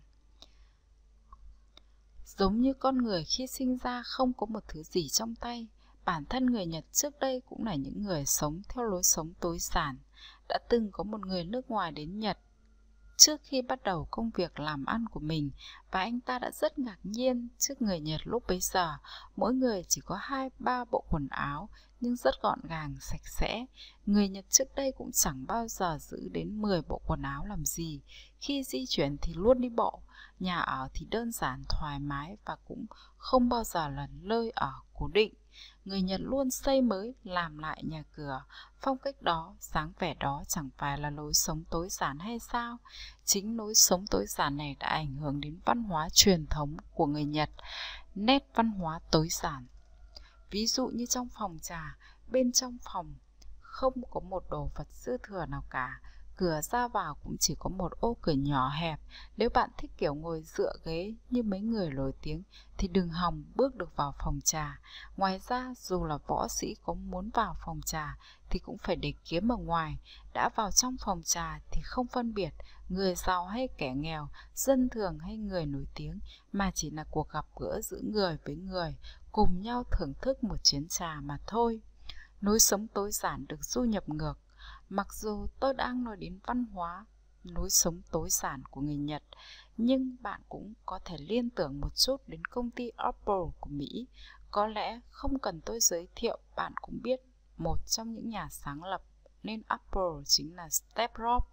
Giống như con người khi sinh ra không có một thứ gì trong tay, bản thân người Nhật trước đây cũng là những người sống theo lối sống tối giản. Đã từng có một người nước ngoài đến Nhật trước khi bắt đầu công việc làm ăn của mình và anh ta đã rất ngạc nhiên trước người Nhật lúc bấy giờ. Mỗi người chỉ có hai ba bộ quần áo nhưng rất gọn gàng, sạch sẽ. Người Nhật trước đây cũng chẳng bao giờ giữ đến 10 bộ quần áo làm gì. Khi di chuyển thì luôn đi bộ, nhà ở thì đơn giản, thoải mái và cũng không bao giờ là nơi ở cố định người Nhật luôn xây mới, làm lại nhà cửa. Phong cách đó, dáng vẻ đó chẳng phải là lối sống tối giản hay sao? Chính lối sống tối giản này đã ảnh hưởng đến văn hóa truyền thống của người Nhật, nét văn hóa tối giản. Ví dụ như trong phòng trà, bên trong phòng không có một đồ vật dư thừa nào cả, cửa ra vào cũng chỉ có một ô cửa nhỏ hẹp. Nếu bạn thích kiểu ngồi dựa ghế như mấy người nổi tiếng thì đừng hòng bước được vào phòng trà. Ngoài ra, dù là võ sĩ có muốn vào phòng trà thì cũng phải để kiếm ở ngoài. Đã vào trong phòng trà thì không phân biệt người giàu hay kẻ nghèo, dân thường hay người nổi tiếng mà chỉ là cuộc gặp gỡ giữa người với người, cùng nhau thưởng thức một chén trà mà thôi. Nối sống tối giản được du nhập ngược Mặc dù tôi đang nói đến văn hóa, lối sống tối giản của người Nhật, nhưng bạn cũng có thể liên tưởng một chút đến công ty Apple của Mỹ. Có lẽ không cần tôi giới thiệu, bạn cũng biết một trong những nhà sáng lập nên Apple chính là Steve Jobs.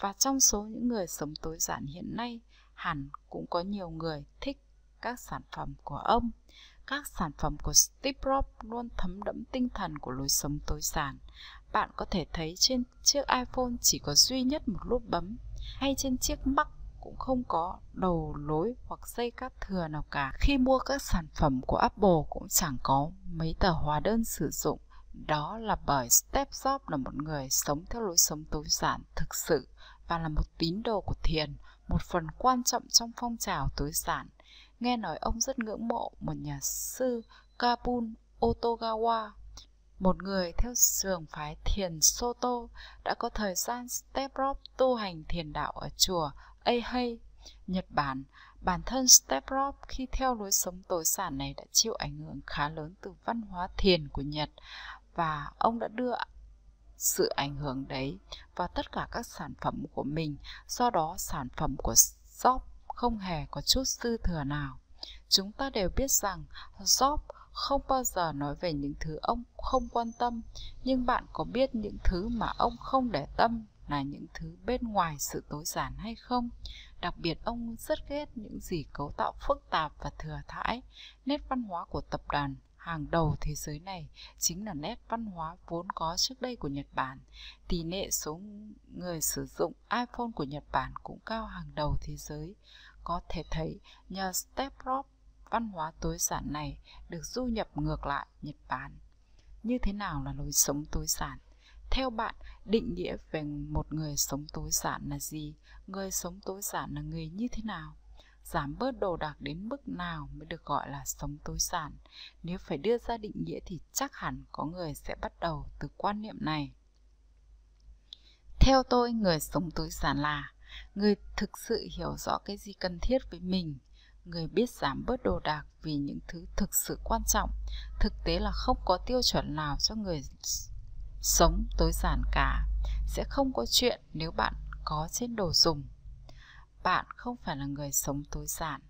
Và trong số những người sống tối giản hiện nay, hẳn cũng có nhiều người thích các sản phẩm của ông. Các sản phẩm của Steve Jobs luôn thấm đẫm tinh thần của lối sống tối giản. Bạn có thể thấy trên chiếc iPhone chỉ có duy nhất một nút bấm, hay trên chiếc Mac cũng không có đầu lối hoặc dây cáp thừa nào cả. Khi mua các sản phẩm của Apple cũng chẳng có mấy tờ hóa đơn sử dụng. Đó là bởi Steve Jobs là một người sống theo lối sống tối giản thực sự và là một tín đồ của thiền, một phần quan trọng trong phong trào tối giản. Nghe nói ông rất ngưỡng mộ một nhà sư Kabun Otogawa một người theo trường phái thiền Soto đã có thời gian step tu hành thiền đạo ở chùa Eihei, Nhật Bản. Bản thân step khi theo lối sống tối giản này đã chịu ảnh hưởng khá lớn từ văn hóa thiền của Nhật và ông đã đưa sự ảnh hưởng đấy vào tất cả các sản phẩm của mình. Do đó, sản phẩm của Job không hề có chút dư thừa nào. Chúng ta đều biết rằng Job không bao giờ nói về những thứ ông không quan tâm, nhưng bạn có biết những thứ mà ông không để tâm là những thứ bên ngoài sự tối giản hay không đặc biệt, ông rất ghét những gì cấu tạo phức tạp và thừa thãi nét văn hóa của tập đoàn hàng đầu thế giới này chính là nét văn hóa vốn có trước đây của Nhật Bản. Tỷ lệ số người sử dụng iPhone của Nhật Bản cũng cao hàng đầu thế giới. Có thể thấy, nhờ Step Rob văn hóa tối giản này được du nhập ngược lại Nhật Bản. Như thế nào là lối sống tối giản? Theo bạn, định nghĩa về một người sống tối giản là gì? Người sống tối giản là người như thế nào? Giảm bớt đồ đạc đến mức nào mới được gọi là sống tối giản? Nếu phải đưa ra định nghĩa thì chắc hẳn có người sẽ bắt đầu từ quan niệm này. Theo tôi, người sống tối giản là người thực sự hiểu rõ cái gì cần thiết với mình, người biết giảm bớt đồ đạc vì những thứ thực sự quan trọng thực tế là không có tiêu chuẩn nào cho người sống tối giản cả sẽ không có chuyện nếu bạn có trên đồ dùng bạn không phải là người sống tối giản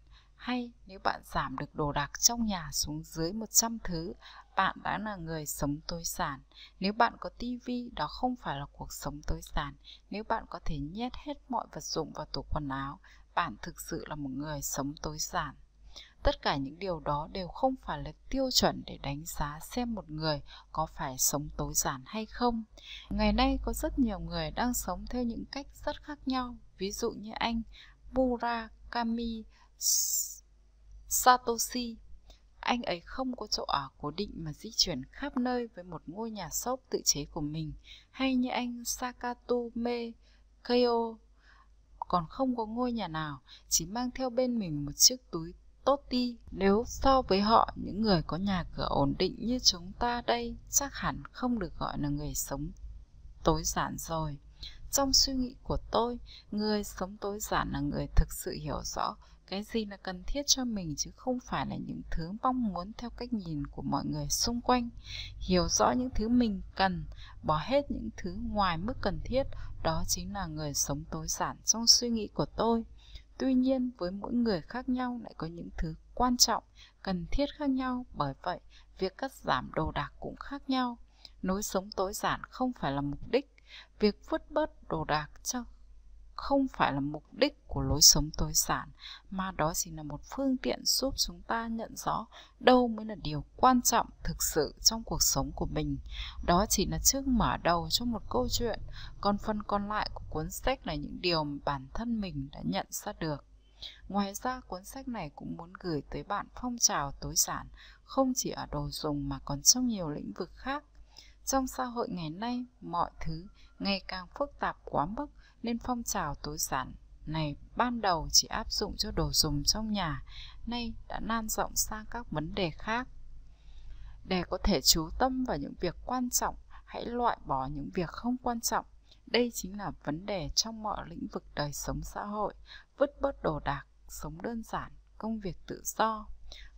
hay nếu bạn giảm được đồ đạc trong nhà xuống dưới 100 thứ, bạn đã là người sống tối giản. Nếu bạn có tivi, đó không phải là cuộc sống tối giản. Nếu bạn có thể nhét hết mọi vật dụng vào tủ quần áo, bạn thực sự là một người sống tối giản. Tất cả những điều đó đều không phải là tiêu chuẩn để đánh giá xem một người có phải sống tối giản hay không. Ngày nay có rất nhiều người đang sống theo những cách rất khác nhau. Ví dụ như anh murakami satoshi. Anh ấy không có chỗ ở cố định mà di chuyển khắp nơi với một ngôi nhà xốp tự chế của mình, hay như anh sakatome keio còn không có ngôi nhà nào, chỉ mang theo bên mình một chiếc túi tốt đi. Nếu so với họ, những người có nhà cửa ổn định như chúng ta đây chắc hẳn không được gọi là người sống tối giản rồi. Trong suy nghĩ của tôi, người sống tối giản là người thực sự hiểu rõ cái gì là cần thiết cho mình chứ không phải là những thứ mong muốn theo cách nhìn của mọi người xung quanh hiểu rõ những thứ mình cần bỏ hết những thứ ngoài mức cần thiết đó chính là người sống tối giản trong suy nghĩ của tôi. Tuy nhiên, với mỗi người khác nhau lại có những thứ quan trọng, cần thiết khác nhau. Bởi vậy, việc cắt giảm đồ đạc cũng khác nhau. Nối sống tối giản không phải là mục đích. Việc vứt bớt đồ đạc cho không phải là mục đích của lối sống tối giản, mà đó chỉ là một phương tiện giúp chúng ta nhận rõ đâu mới là điều quan trọng thực sự trong cuộc sống của mình. Đó chỉ là chương mở đầu cho một câu chuyện, còn phần còn lại của cuốn sách là những điều mà bản thân mình đã nhận ra được. Ngoài ra, cuốn sách này cũng muốn gửi tới bạn phong trào tối giản, không chỉ ở đồ dùng mà còn trong nhiều lĩnh vực khác. Trong xã hội ngày nay, mọi thứ ngày càng phức tạp quá mức nên phong trào tối giản này ban đầu chỉ áp dụng cho đồ dùng trong nhà, nay đã lan rộng sang các vấn đề khác. Để có thể chú tâm vào những việc quan trọng, hãy loại bỏ những việc không quan trọng. Đây chính là vấn đề trong mọi lĩnh vực đời sống xã hội, vứt bớt đồ đạc, sống đơn giản, công việc tự do,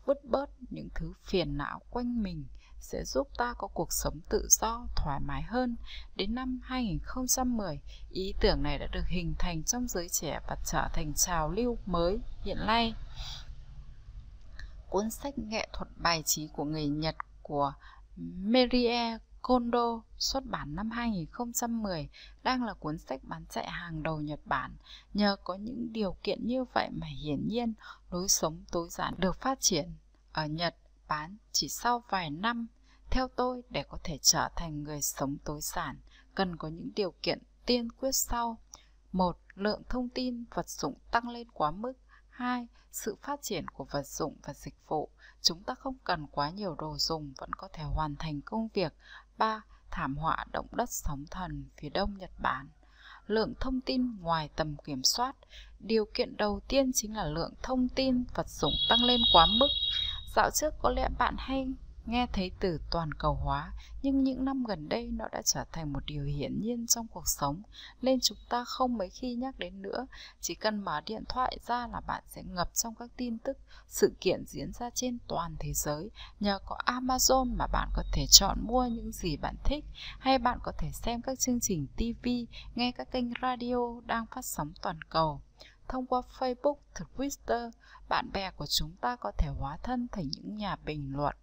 vứt bớt những thứ phiền não quanh mình, sẽ giúp ta có cuộc sống tự do, thoải mái hơn. Đến năm 2010, ý tưởng này đã được hình thành trong giới trẻ và trở thành trào lưu mới hiện nay. Cuốn sách nghệ thuật bài trí của người Nhật của Marie Kondo xuất bản năm 2010 đang là cuốn sách bán chạy hàng đầu Nhật Bản. Nhờ có những điều kiện như vậy mà hiển nhiên lối sống tối giản được phát triển ở Nhật bán chỉ sau vài năm. Theo tôi, để có thể trở thành người sống tối giản, cần có những điều kiện tiên quyết sau. một lượng thông tin vật dụng tăng lên quá mức 2. Sự phát triển của vật dụng và dịch vụ. Chúng ta không cần quá nhiều đồ dùng vẫn có thể hoàn thành công việc. 3. Thảm họa động đất sóng thần phía đông Nhật Bản. Lượng thông tin ngoài tầm kiểm soát. Điều kiện đầu tiên chính là lượng thông tin vật dụng tăng lên quá mức. Dạo trước có lẽ bạn hay nghe thấy từ toàn cầu hóa, nhưng những năm gần đây nó đã trở thành một điều hiển nhiên trong cuộc sống, nên chúng ta không mấy khi nhắc đến nữa. Chỉ cần mở điện thoại ra là bạn sẽ ngập trong các tin tức, sự kiện diễn ra trên toàn thế giới. Nhờ có Amazon mà bạn có thể chọn mua những gì bạn thích, hay bạn có thể xem các chương trình TV, nghe các kênh radio đang phát sóng toàn cầu. Thông qua Facebook, Twitter, bạn bè của chúng ta có thể hóa thân thành những nhà bình luận,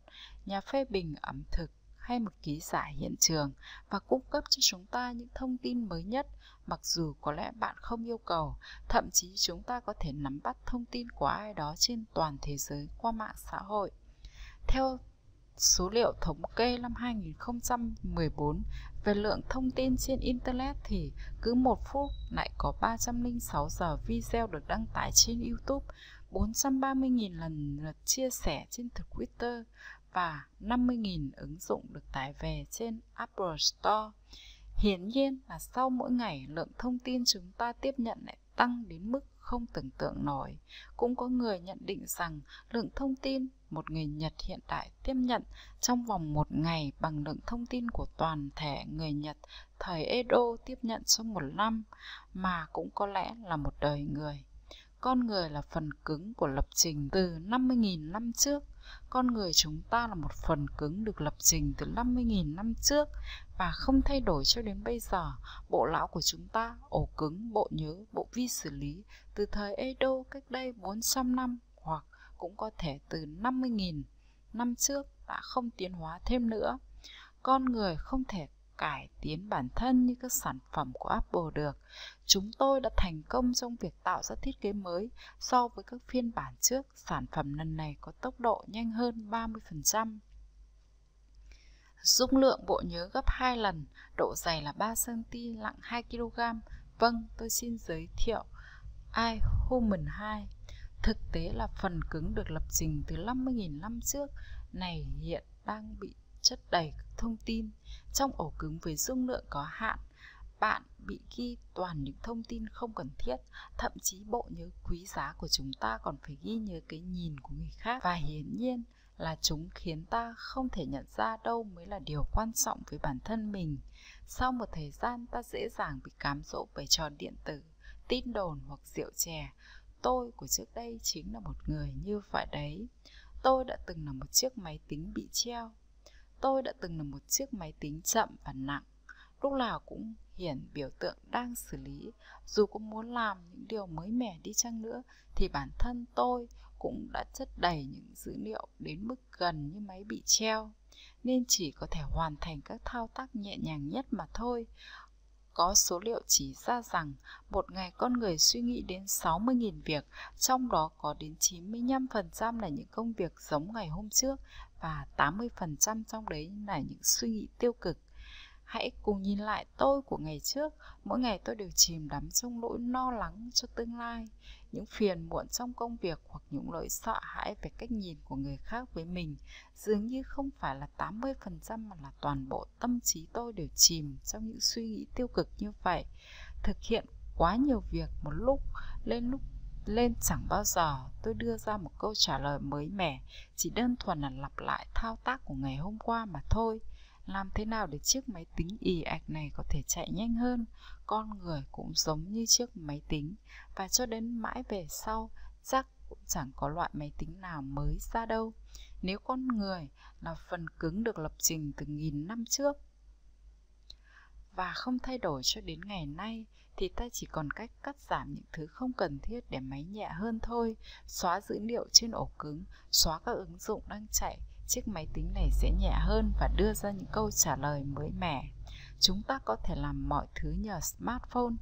nhà phê bình ẩm thực hay một ký giả hiện trường và cung cấp cho chúng ta những thông tin mới nhất mặc dù có lẽ bạn không yêu cầu thậm chí chúng ta có thể nắm bắt thông tin của ai đó trên toàn thế giới qua mạng xã hội. Theo số liệu thống kê năm 2014 về lượng thông tin trên Internet thì cứ một phút lại có 306 giờ video được đăng tải trên YouTube, 430.000 lần lượt chia sẻ trên Twitter và 50.000 ứng dụng được tải về trên Apple Store. Hiển nhiên là sau mỗi ngày lượng thông tin chúng ta tiếp nhận lại tăng đến mức không tưởng tượng nổi. Cũng có người nhận định rằng lượng thông tin một người Nhật hiện đại tiếp nhận trong vòng một ngày bằng lượng thông tin của toàn thể người Nhật thời Edo tiếp nhận trong một năm, mà cũng có lẽ là một đời người. Con người là phần cứng của lập trình từ 50.000 năm trước. Con người chúng ta là một phần cứng được lập trình từ 50.000 năm trước và không thay đổi cho đến bây giờ. Bộ lão của chúng ta, ổ cứng, bộ nhớ, bộ vi xử lý từ thời Edo cách đây 400 năm hoặc cũng có thể từ 50.000 năm trước đã không tiến hóa thêm nữa. Con người không thể cải tiến bản thân như các sản phẩm của Apple được. Chúng tôi đã thành công trong việc tạo ra thiết kế mới so với các phiên bản trước. Sản phẩm lần này có tốc độ nhanh hơn 30%. Dung lượng bộ nhớ gấp 2 lần, độ dày là 3 cm, nặng 2 kg. Vâng, tôi xin giới thiệu iHuman 2. Thực tế là phần cứng được lập trình từ 50.000 năm trước này hiện đang bị chất đầy thông tin. Trong ổ cứng với dung lượng có hạn, bạn bị ghi toàn những thông tin không cần thiết, thậm chí bộ nhớ quý giá của chúng ta còn phải ghi nhớ cái nhìn của người khác. Và hiển nhiên là chúng khiến ta không thể nhận ra đâu mới là điều quan trọng với bản thân mình. Sau một thời gian, ta dễ dàng bị cám dỗ bởi trò điện tử, tin đồn hoặc rượu chè. Tôi của trước đây chính là một người như vậy đấy. Tôi đã từng là một chiếc máy tính bị treo tôi đã từng là một chiếc máy tính chậm và nặng lúc nào cũng hiển biểu tượng đang xử lý. Dù có muốn làm những điều mới mẻ đi chăng nữa thì bản thân tôi cũng đã chất đầy những dữ liệu đến mức gần như máy bị treo. Nên chỉ có thể hoàn thành các thao tác nhẹ nhàng nhất mà thôi. Có số liệu chỉ ra rằng một ngày con người suy nghĩ đến 60.000 việc, trong đó có đến 95% là những công việc giống ngày hôm trước và 80% trong đấy là những suy nghĩ tiêu cực. Hãy cùng nhìn lại tôi của ngày trước, mỗi ngày tôi đều chìm đắm trong nỗi lo lắng cho tương lai, những phiền muộn trong công việc hoặc những nỗi sợ hãi về cách nhìn của người khác với mình. Dường như không phải là 80% mà là toàn bộ tâm trí tôi đều chìm trong những suy nghĩ tiêu cực như vậy. Thực hiện quá nhiều việc một lúc, lên lúc lên chẳng bao giờ tôi đưa ra một câu trả lời mới mẻ, chỉ đơn thuần là lặp lại thao tác của ngày hôm qua mà thôi. Làm thế nào để chiếc máy tính ì ạch này có thể chạy nhanh hơn? Con người cũng giống như chiếc máy tính, và cho đến mãi về sau, chắc cũng chẳng có loại máy tính nào mới ra đâu. Nếu con người là phần cứng được lập trình từ nghìn năm trước, và không thay đổi cho đến ngày nay thì ta chỉ còn cách cắt giảm những thứ không cần thiết để máy nhẹ hơn thôi. Xóa dữ liệu trên ổ cứng, xóa các ứng dụng đang chạy, chiếc máy tính này sẽ nhẹ hơn và đưa ra những câu trả lời mới mẻ. Chúng ta có thể làm mọi thứ nhờ smartphone.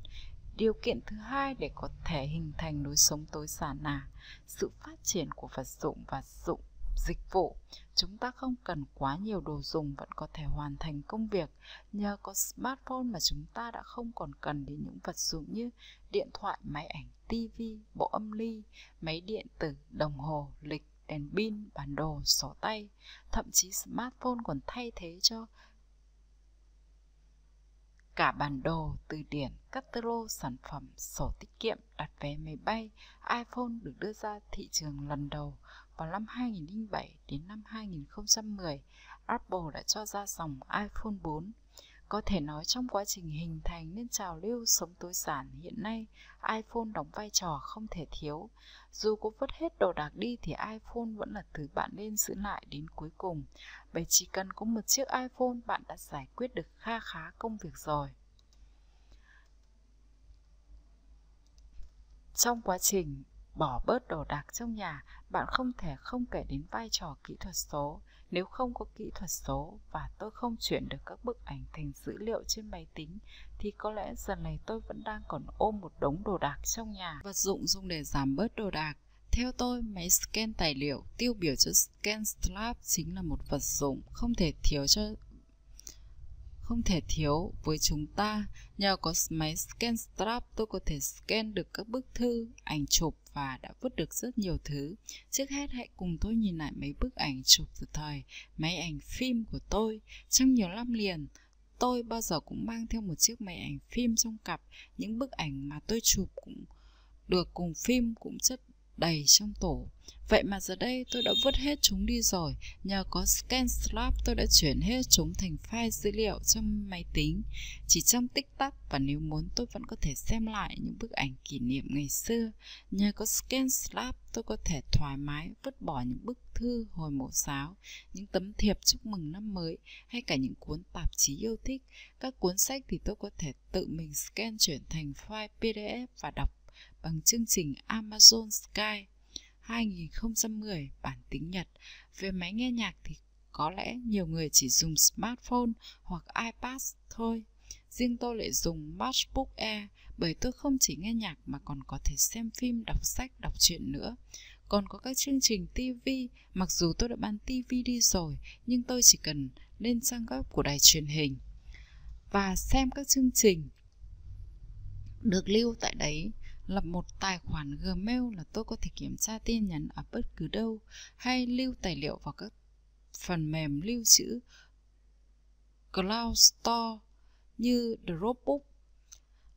Điều kiện thứ hai để có thể hình thành lối sống tối giản là sự phát triển của vật dụng và dụng dịch vụ. Chúng ta không cần quá nhiều đồ dùng vẫn có thể hoàn thành công việc. Nhờ có smartphone mà chúng ta đã không còn cần đến những vật dụng như điện thoại, máy ảnh, TV, bộ âm ly, máy điện tử, đồng hồ, lịch, đèn pin, bản đồ, sổ tay. Thậm chí smartphone còn thay thế cho cả bản đồ, từ điển, catalog sản phẩm, sổ tiết kiệm, đặt vé máy bay, iPhone được đưa ra thị trường lần đầu vào năm 2007 đến năm 2010. Apple đã cho ra dòng iPhone 4 có thể nói trong quá trình hình thành nên trào lưu sống tối giản hiện nay, iPhone đóng vai trò không thể thiếu. Dù có vứt hết đồ đạc đi thì iPhone vẫn là thứ bạn nên giữ lại đến cuối cùng. Bởi chỉ cần có một chiếc iPhone bạn đã giải quyết được kha khá công việc rồi. Trong quá trình bỏ bớt đồ đạc trong nhà, bạn không thể không kể đến vai trò kỹ thuật số. Nếu không có kỹ thuật số và tôi không chuyển được các bức ảnh thành dữ liệu trên máy tính thì có lẽ giờ này tôi vẫn đang còn ôm một đống đồ đạc trong nhà. Vật dụng dùng để giảm bớt đồ đạc theo tôi, máy scan tài liệu tiêu biểu cho Scan Slab chính là một vật dụng không thể thiếu cho không thể thiếu với chúng ta. Nhờ có máy scan strap, tôi có thể scan được các bức thư, ảnh chụp và đã vứt được rất nhiều thứ. Trước hết hãy cùng tôi nhìn lại mấy bức ảnh chụp từ thời máy ảnh phim của tôi. Trong nhiều năm liền, tôi bao giờ cũng mang theo một chiếc máy ảnh phim trong cặp. Những bức ảnh mà tôi chụp cũng được cùng phim cũng rất đầy trong tổ. Vậy mà giờ đây tôi đã vứt hết chúng đi rồi. Nhờ có ScanSlab tôi đã chuyển hết chúng thành file dữ liệu trong máy tính. Chỉ trong tích tắc và nếu muốn tôi vẫn có thể xem lại những bức ảnh kỷ niệm ngày xưa. Nhờ có ScanSlab tôi có thể thoải mái vứt bỏ những bức thư hồi mẫu giáo, những tấm thiệp chúc mừng năm mới hay cả những cuốn tạp chí yêu thích. Các cuốn sách thì tôi có thể tự mình scan chuyển thành file PDF và đọc bằng chương trình Amazon Sky 2010 bản tiếng Nhật. Về máy nghe nhạc thì có lẽ nhiều người chỉ dùng smartphone hoặc iPad thôi. Riêng tôi lại dùng MacBook Air bởi tôi không chỉ nghe nhạc mà còn có thể xem phim, đọc sách, đọc truyện nữa. Còn có các chương trình TV, mặc dù tôi đã bán TV đi rồi, nhưng tôi chỉ cần lên trang web của đài truyền hình và xem các chương trình được lưu tại đấy lập một tài khoản Gmail là tôi có thể kiểm tra tin nhắn ở bất cứ đâu hay lưu tài liệu vào các phần mềm lưu trữ Cloud Store như Dropbox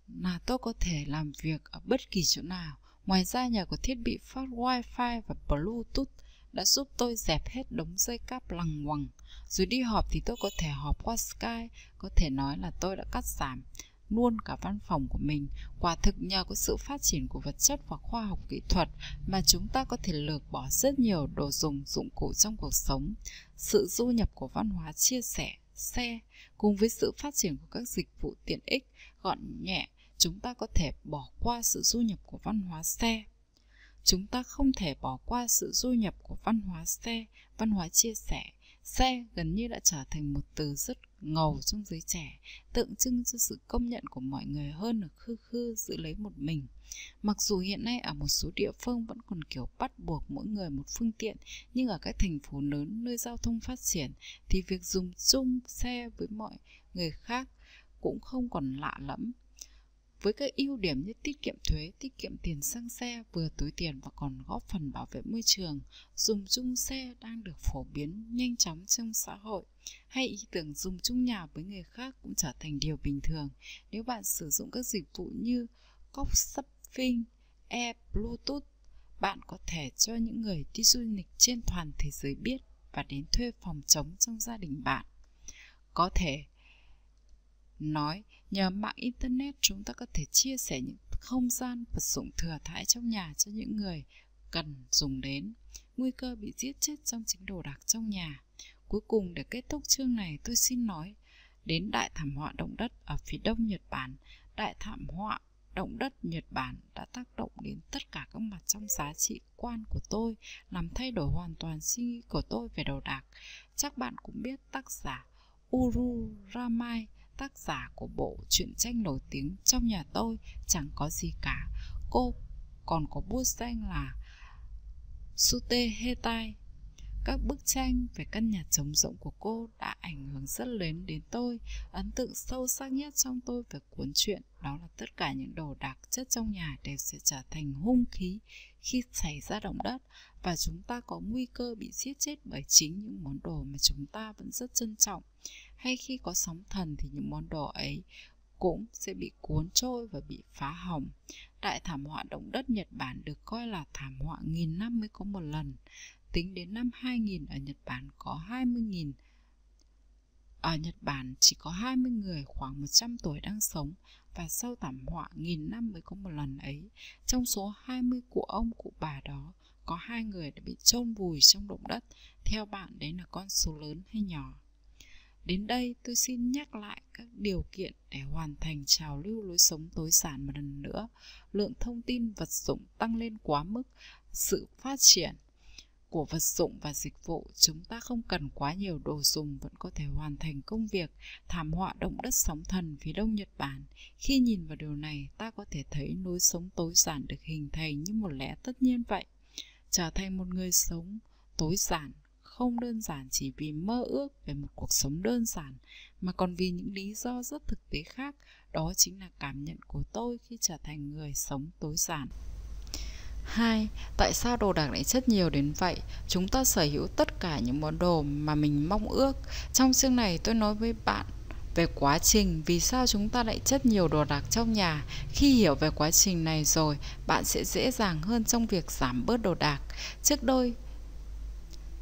là tôi có thể làm việc ở bất kỳ chỗ nào. Ngoài ra nhờ có thiết bị phát Wi-Fi và Bluetooth đã giúp tôi dẹp hết đống dây cáp lằng ngoằng. Rồi đi họp thì tôi có thể họp qua Skype, có thể nói là tôi đã cắt giảm luôn cả văn phòng của mình. Quả thực nhờ có sự phát triển của vật chất và khoa học kỹ thuật mà chúng ta có thể lược bỏ rất nhiều đồ dùng dụng cụ trong cuộc sống. Sự du nhập của văn hóa chia sẻ, xe cùng với sự phát triển của các dịch vụ tiện ích gọn nhẹ, chúng ta có thể bỏ qua sự du nhập của văn hóa xe. Chúng ta không thể bỏ qua sự du nhập của văn hóa xe, văn hóa chia sẻ. Xe gần như đã trở thành một từ rất ngầu trong giới trẻ, tượng trưng cho sự công nhận của mọi người hơn là khư khư giữ lấy một mình. Mặc dù hiện nay ở một số địa phương vẫn còn kiểu bắt buộc mỗi người một phương tiện, nhưng ở các thành phố lớn nơi giao thông phát triển thì việc dùng chung xe với mọi người khác cũng không còn lạ lẫm với các ưu điểm như tiết kiệm thuế, tiết kiệm tiền xăng xe, vừa túi tiền và còn góp phần bảo vệ môi trường, dùng chung xe đang được phổ biến nhanh chóng trong xã hội. Hay ý tưởng dùng chung nhà với người khác cũng trở thành điều bình thường nếu bạn sử dụng các dịch vụ như Couchsurfing, Air Bluetooth. Bạn có thể cho những người đi du lịch trên toàn thế giới biết và đến thuê phòng trống trong gia đình bạn. Có thể nói nhờ mạng internet chúng ta có thể chia sẻ những không gian vật dụng thừa thãi trong nhà cho những người cần dùng đến nguy cơ bị giết chết trong chính đồ đạc trong nhà cuối cùng để kết thúc chương này tôi xin nói đến đại thảm họa động đất ở phía đông nhật bản đại thảm họa động đất Nhật Bản đã tác động đến tất cả các mặt trong giá trị quan của tôi, làm thay đổi hoàn toàn suy nghĩ của tôi về đồ đạc. Chắc bạn cũng biết tác giả Uru Ramai tác giả của bộ truyện tranh nổi tiếng trong nhà tôi chẳng có gì cả. Cô còn có bút danh là Sute Hetai. Các bức tranh về căn nhà trống rỗng của cô đã ảnh hưởng rất lớn đến tôi. Ấn tượng sâu sắc nhất trong tôi về cuốn truyện đó là tất cả những đồ đạc chất trong nhà đều sẽ trở thành hung khí khi xảy ra động đất và chúng ta có nguy cơ bị giết chết bởi chính những món đồ mà chúng ta vẫn rất trân trọng. Hay khi có sóng thần thì những món đồ ấy cũng sẽ bị cuốn trôi và bị phá hỏng. Đại thảm họa động đất Nhật Bản được coi là thảm họa nghìn năm mới có một lần. Tính đến năm 2000 ở Nhật Bản có 20.000 ở Nhật Bản chỉ có 20 người khoảng 100 tuổi đang sống và sau thảm họa nghìn năm mới có một lần ấy, trong số 20 cụ ông cụ bà đó có hai người đã bị chôn vùi trong động đất. Theo bạn đấy là con số lớn hay nhỏ? Đến đây tôi xin nhắc lại các điều kiện để hoàn thành trào lưu lối sống tối giản một lần nữa. Lượng thông tin vật dụng tăng lên quá mức, sự phát triển của vật dụng và dịch vụ, chúng ta không cần quá nhiều đồ dùng vẫn có thể hoàn thành công việc. Thảm họa động đất sóng thần phía đông Nhật Bản. Khi nhìn vào điều này, ta có thể thấy lối sống tối giản được hình thành như một lẽ tất nhiên vậy. Trở thành một người sống tối giản không đơn giản chỉ vì mơ ước về một cuộc sống đơn giản mà còn vì những lý do rất thực tế khác đó chính là cảm nhận của tôi khi trở thành người sống tối giản 2. Tại sao đồ đạc lại chất nhiều đến vậy? Chúng ta sở hữu tất cả những món đồ mà mình mong ước. Trong chương này tôi nói với bạn về quá trình vì sao chúng ta lại chất nhiều đồ đạc trong nhà. Khi hiểu về quá trình này rồi, bạn sẽ dễ dàng hơn trong việc giảm bớt đồ đạc. Trước đôi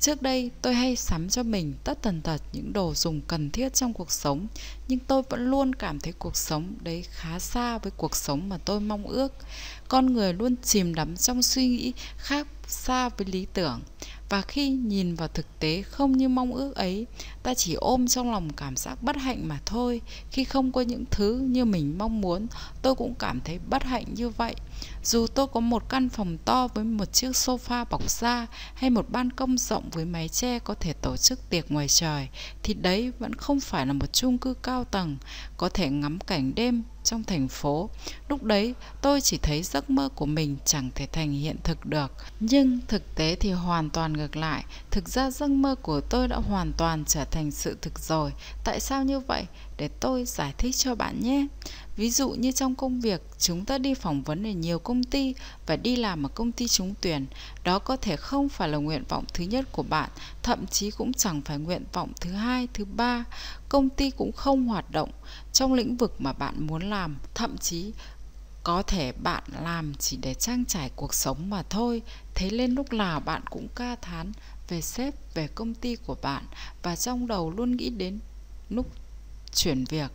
Trước đây tôi hay sắm cho mình tất tần tật những đồ dùng cần thiết trong cuộc sống Nhưng tôi vẫn luôn cảm thấy cuộc sống đấy khá xa với cuộc sống mà tôi mong ước con người luôn chìm đắm trong suy nghĩ khác xa với lý tưởng. Và khi nhìn vào thực tế không như mong ước ấy, ta chỉ ôm trong lòng cảm giác bất hạnh mà thôi. Khi không có những thứ như mình mong muốn, tôi cũng cảm thấy bất hạnh như vậy dù tôi có một căn phòng to với một chiếc sofa bọc da hay một ban công rộng với mái che có thể tổ chức tiệc ngoài trời, thì đấy vẫn không phải là một chung cư cao tầng, có thể ngắm cảnh đêm trong thành phố. Lúc đấy, tôi chỉ thấy giấc mơ của mình chẳng thể thành hiện thực được. Nhưng thực tế thì hoàn toàn ngược lại. Thực ra giấc mơ của tôi đã hoàn toàn trở thành sự thực rồi. Tại sao như vậy? Để tôi giải thích cho bạn nhé ví dụ như trong công việc, chúng ta đi phỏng vấn ở nhiều công ty và đi làm ở công ty trúng tuyển. Đó có thể không phải là nguyện vọng thứ nhất của bạn, thậm chí cũng chẳng phải nguyện vọng thứ hai, thứ ba. Công ty cũng không hoạt động trong lĩnh vực mà bạn muốn làm. Thậm chí có thể bạn làm chỉ để trang trải cuộc sống mà thôi. Thế nên lúc nào bạn cũng ca thán về sếp, về công ty của bạn và trong đầu luôn nghĩ đến lúc chuyển việc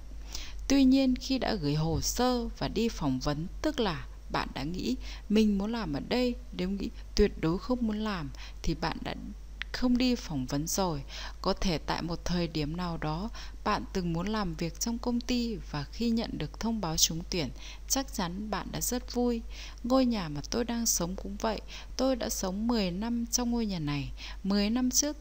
tuy nhiên, khi đã gửi hồ sơ và đi phỏng vấn, tức là bạn đã nghĩ mình muốn làm ở đây, nếu nghĩ tuyệt đối không muốn làm, thì bạn đã không đi phỏng vấn rồi. Có thể tại một thời điểm nào đó, bạn từng muốn làm việc trong công ty và khi nhận được thông báo trúng tuyển, chắc chắn bạn đã rất vui. Ngôi nhà mà tôi đang sống cũng vậy. Tôi đã sống 10 năm trong ngôi nhà này. 10 năm trước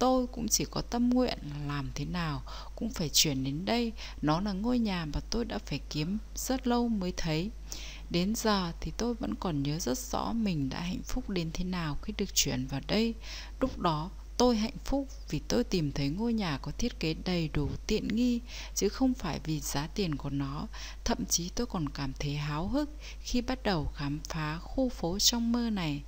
tôi cũng chỉ có tâm nguyện là làm thế nào cũng phải chuyển đến đây nó là ngôi nhà mà tôi đã phải kiếm rất lâu mới thấy Đến giờ thì tôi vẫn còn nhớ rất rõ mình đã hạnh phúc đến thế nào khi được chuyển vào đây. Lúc đó, tôi hạnh phúc vì tôi tìm thấy ngôi nhà có thiết kế đầy đủ tiện nghi, chứ không phải vì giá tiền của nó. Thậm chí tôi còn cảm thấy háo hức khi bắt đầu khám phá khu phố trong mơ này.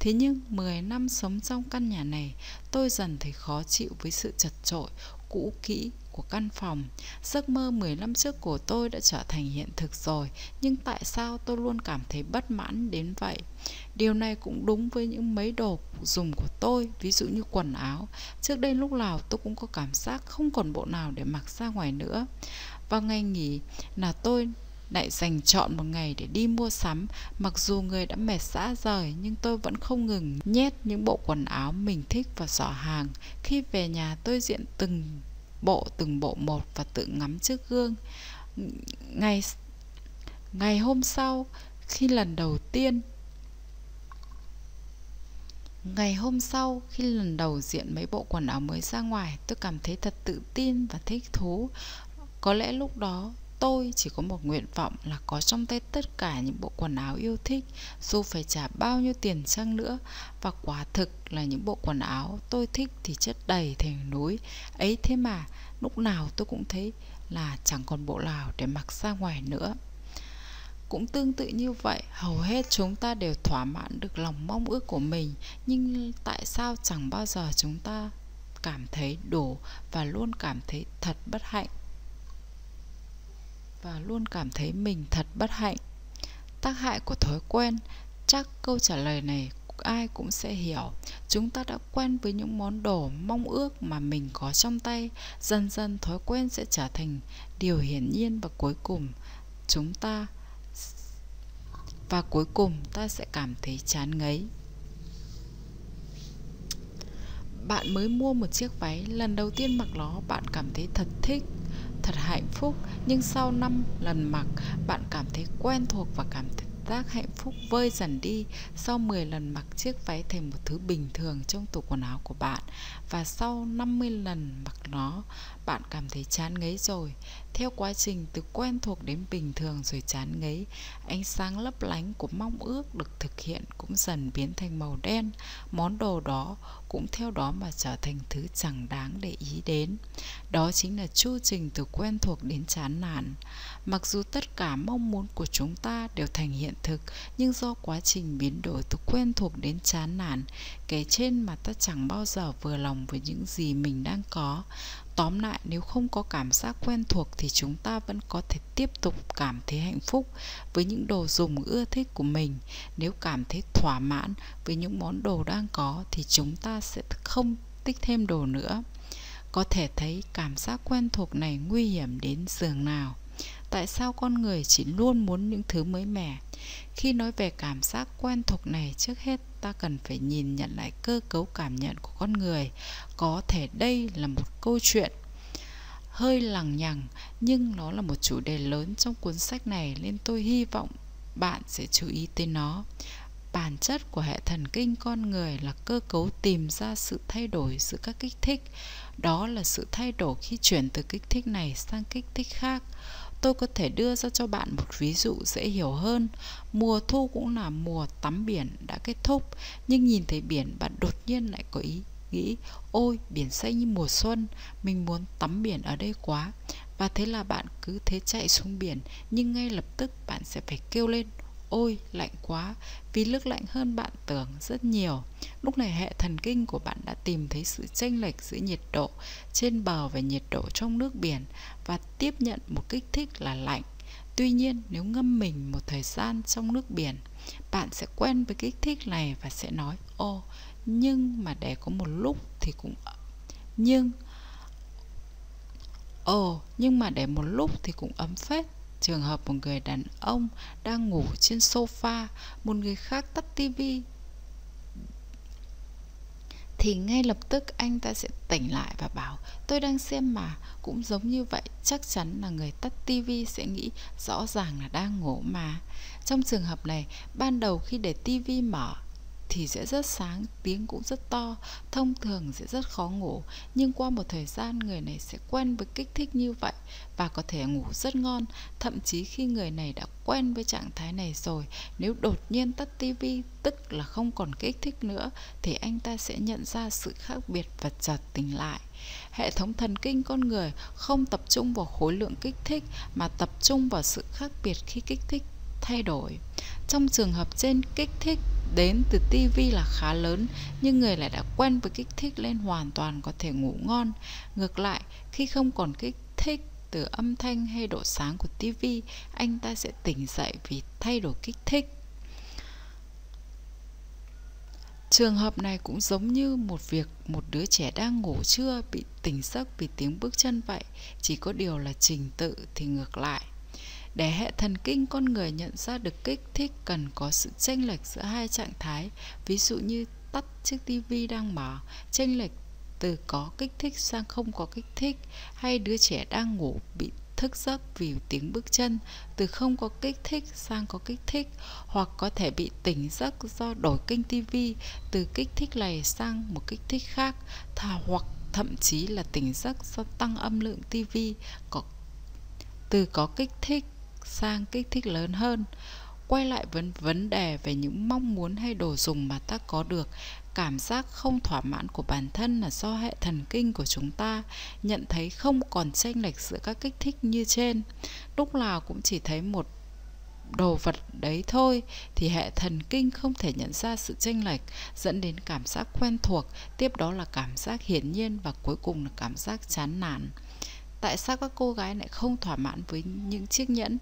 Thế nhưng 10 năm sống trong căn nhà này, tôi dần thấy khó chịu với sự chật trội, cũ kỹ của căn phòng. Giấc mơ 10 năm trước của tôi đã trở thành hiện thực rồi, nhưng tại sao tôi luôn cảm thấy bất mãn đến vậy? Điều này cũng đúng với những mấy đồ dùng của tôi, ví dụ như quần áo. Trước đây lúc nào tôi cũng có cảm giác không còn bộ nào để mặc ra ngoài nữa. Vào ngày nghỉ là tôi lại dành chọn một ngày để đi mua sắm. Mặc dù người đã mệt xã rời nhưng tôi vẫn không ngừng nhét những bộ quần áo mình thích vào giỏ hàng. Khi về nhà tôi diện từng bộ từng bộ một và tự ngắm trước gương. Ngày ngày hôm sau khi lần đầu tiên Ngày hôm sau, khi lần đầu diện mấy bộ quần áo mới ra ngoài, tôi cảm thấy thật tự tin và thích thú. Có lẽ lúc đó Tôi chỉ có một nguyện vọng là có trong tay tất cả những bộ quần áo yêu thích, dù phải trả bao nhiêu tiền chăng nữa. Và quả thực là những bộ quần áo tôi thích thì chất đầy thành núi. Ấy thế mà, lúc nào tôi cũng thấy là chẳng còn bộ nào để mặc ra ngoài nữa. Cũng tương tự như vậy, hầu hết chúng ta đều thỏa mãn được lòng mong ước của mình, nhưng tại sao chẳng bao giờ chúng ta cảm thấy đủ và luôn cảm thấy thật bất hạnh? Và luôn cảm thấy mình thật bất hạnh. Tác hại của thói quen, chắc câu trả lời này ai cũng sẽ hiểu. Chúng ta đã quen với những món đồ mong ước mà mình có trong tay. Dần dần thói quen sẽ trở thành điều hiển nhiên và cuối cùng chúng ta và cuối cùng ta sẽ cảm thấy chán ngấy. Bạn mới mua một chiếc váy lần đầu tiên mặc nó bạn cảm thấy thật thích thật hạnh phúc, nhưng sau năm lần mặc, bạn cảm thấy quen thuộc và cảm thấy giác hạnh phúc vơi dần đi. Sau 10 lần mặc chiếc váy thành một thứ bình thường trong tủ quần áo của bạn và sau 50 lần mặc nó bạn cảm thấy chán ngấy rồi. Theo quá trình từ quen thuộc đến bình thường rồi chán ngấy, ánh sáng lấp lánh của mong ước được thực hiện cũng dần biến thành màu đen. Món đồ đó cũng theo đó mà trở thành thứ chẳng đáng để ý đến. Đó chính là chu trình từ quen thuộc đến chán nản. Mặc dù tất cả mong muốn của chúng ta đều thành hiện thực, nhưng do quá trình biến đổi từ quen thuộc đến chán nản kể trên mà ta chẳng bao giờ vừa lòng với những gì mình đang có tóm lại, nếu không có cảm giác quen thuộc thì chúng ta vẫn có thể tiếp tục cảm thấy hạnh phúc với những đồ dùng ưa thích của mình. Nếu cảm thấy thỏa mãn với những món đồ đang có thì chúng ta sẽ không tích thêm đồ nữa. Có thể thấy cảm giác quen thuộc này nguy hiểm đến giường nào. Tại sao con người chỉ luôn muốn những thứ mới mẻ? Khi nói về cảm giác quen thuộc này, trước hết ta cần phải nhìn nhận lại cơ cấu cảm nhận của con người. Có thể đây là một câu chuyện hơi lằng nhằng, nhưng nó là một chủ đề lớn trong cuốn sách này nên tôi hy vọng bạn sẽ chú ý tới nó. Bản chất của hệ thần kinh con người là cơ cấu tìm ra sự thay đổi giữa các kích thích. Đó là sự thay đổi khi chuyển từ kích thích này sang kích thích khác tôi có thể đưa ra cho bạn một ví dụ dễ hiểu hơn. Mùa thu cũng là mùa tắm biển đã kết thúc, nhưng nhìn thấy biển bạn đột nhiên lại có ý nghĩ, ôi, biển xanh như mùa xuân, mình muốn tắm biển ở đây quá. Và thế là bạn cứ thế chạy xuống biển, nhưng ngay lập tức bạn sẽ phải kêu lên ôi, lạnh quá, vì nước lạnh hơn bạn tưởng rất nhiều. Lúc này hệ thần kinh của bạn đã tìm thấy sự chênh lệch giữa nhiệt độ trên bờ và nhiệt độ trong nước biển và tiếp nhận một kích thích là lạnh. Tuy nhiên, nếu ngâm mình một thời gian trong nước biển, bạn sẽ quen với kích thích này và sẽ nói ô nhưng mà để có một lúc thì cũng nhưng, ồ, nhưng mà để một lúc thì cũng ấm phết trường hợp một người đàn ông đang ngủ trên sofa, một người khác tắt tivi thì ngay lập tức anh ta sẽ tỉnh lại và bảo, tôi đang xem mà, cũng giống như vậy, chắc chắn là người tắt tivi sẽ nghĩ rõ ràng là đang ngủ mà. Trong trường hợp này, ban đầu khi để tivi mở thì sẽ rất sáng, tiếng cũng rất to, thông thường sẽ rất khó ngủ, nhưng qua một thời gian người này sẽ quen với kích thích như vậy và có thể ngủ rất ngon, thậm chí khi người này đã quen với trạng thái này rồi, nếu đột nhiên tắt tivi tức là không còn kích thích nữa thì anh ta sẽ nhận ra sự khác biệt và chợt tỉnh lại. Hệ thống thần kinh con người không tập trung vào khối lượng kích thích mà tập trung vào sự khác biệt khi kích thích thay đổi. Trong trường hợp trên kích thích đến từ tivi là khá lớn nhưng người lại đã quen với kích thích lên hoàn toàn có thể ngủ ngon. Ngược lại, khi không còn kích thích từ âm thanh hay độ sáng của tivi, anh ta sẽ tỉnh dậy vì thay đổi kích thích. Trường hợp này cũng giống như một việc một đứa trẻ đang ngủ trưa bị tỉnh giấc vì tiếng bước chân vậy, chỉ có điều là trình tự thì ngược lại. Để hệ thần kinh con người nhận ra được kích thích cần có sự chênh lệch giữa hai trạng thái, ví dụ như tắt chiếc tivi đang mở, chênh lệch từ có kích thích sang không có kích thích, hay đứa trẻ đang ngủ bị thức giấc vì tiếng bước chân từ không có kích thích sang có kích thích hoặc có thể bị tỉnh giấc do đổi kênh tivi từ kích thích này sang một kích thích khác thà hoặc thậm chí là tỉnh giấc do tăng âm lượng tivi có từ có kích thích sang kích thích lớn hơn. Quay lại vấn vấn đề về những mong muốn hay đồ dùng mà ta có được, cảm giác không thỏa mãn của bản thân là do hệ thần kinh của chúng ta nhận thấy không còn chênh lệch giữa các kích thích như trên. Lúc nào cũng chỉ thấy một đồ vật đấy thôi thì hệ thần kinh không thể nhận ra sự chênh lệch dẫn đến cảm giác quen thuộc, tiếp đó là cảm giác hiển nhiên và cuối cùng là cảm giác chán nản tại sao các cô gái lại không thỏa mãn với những chiếc nhẫn?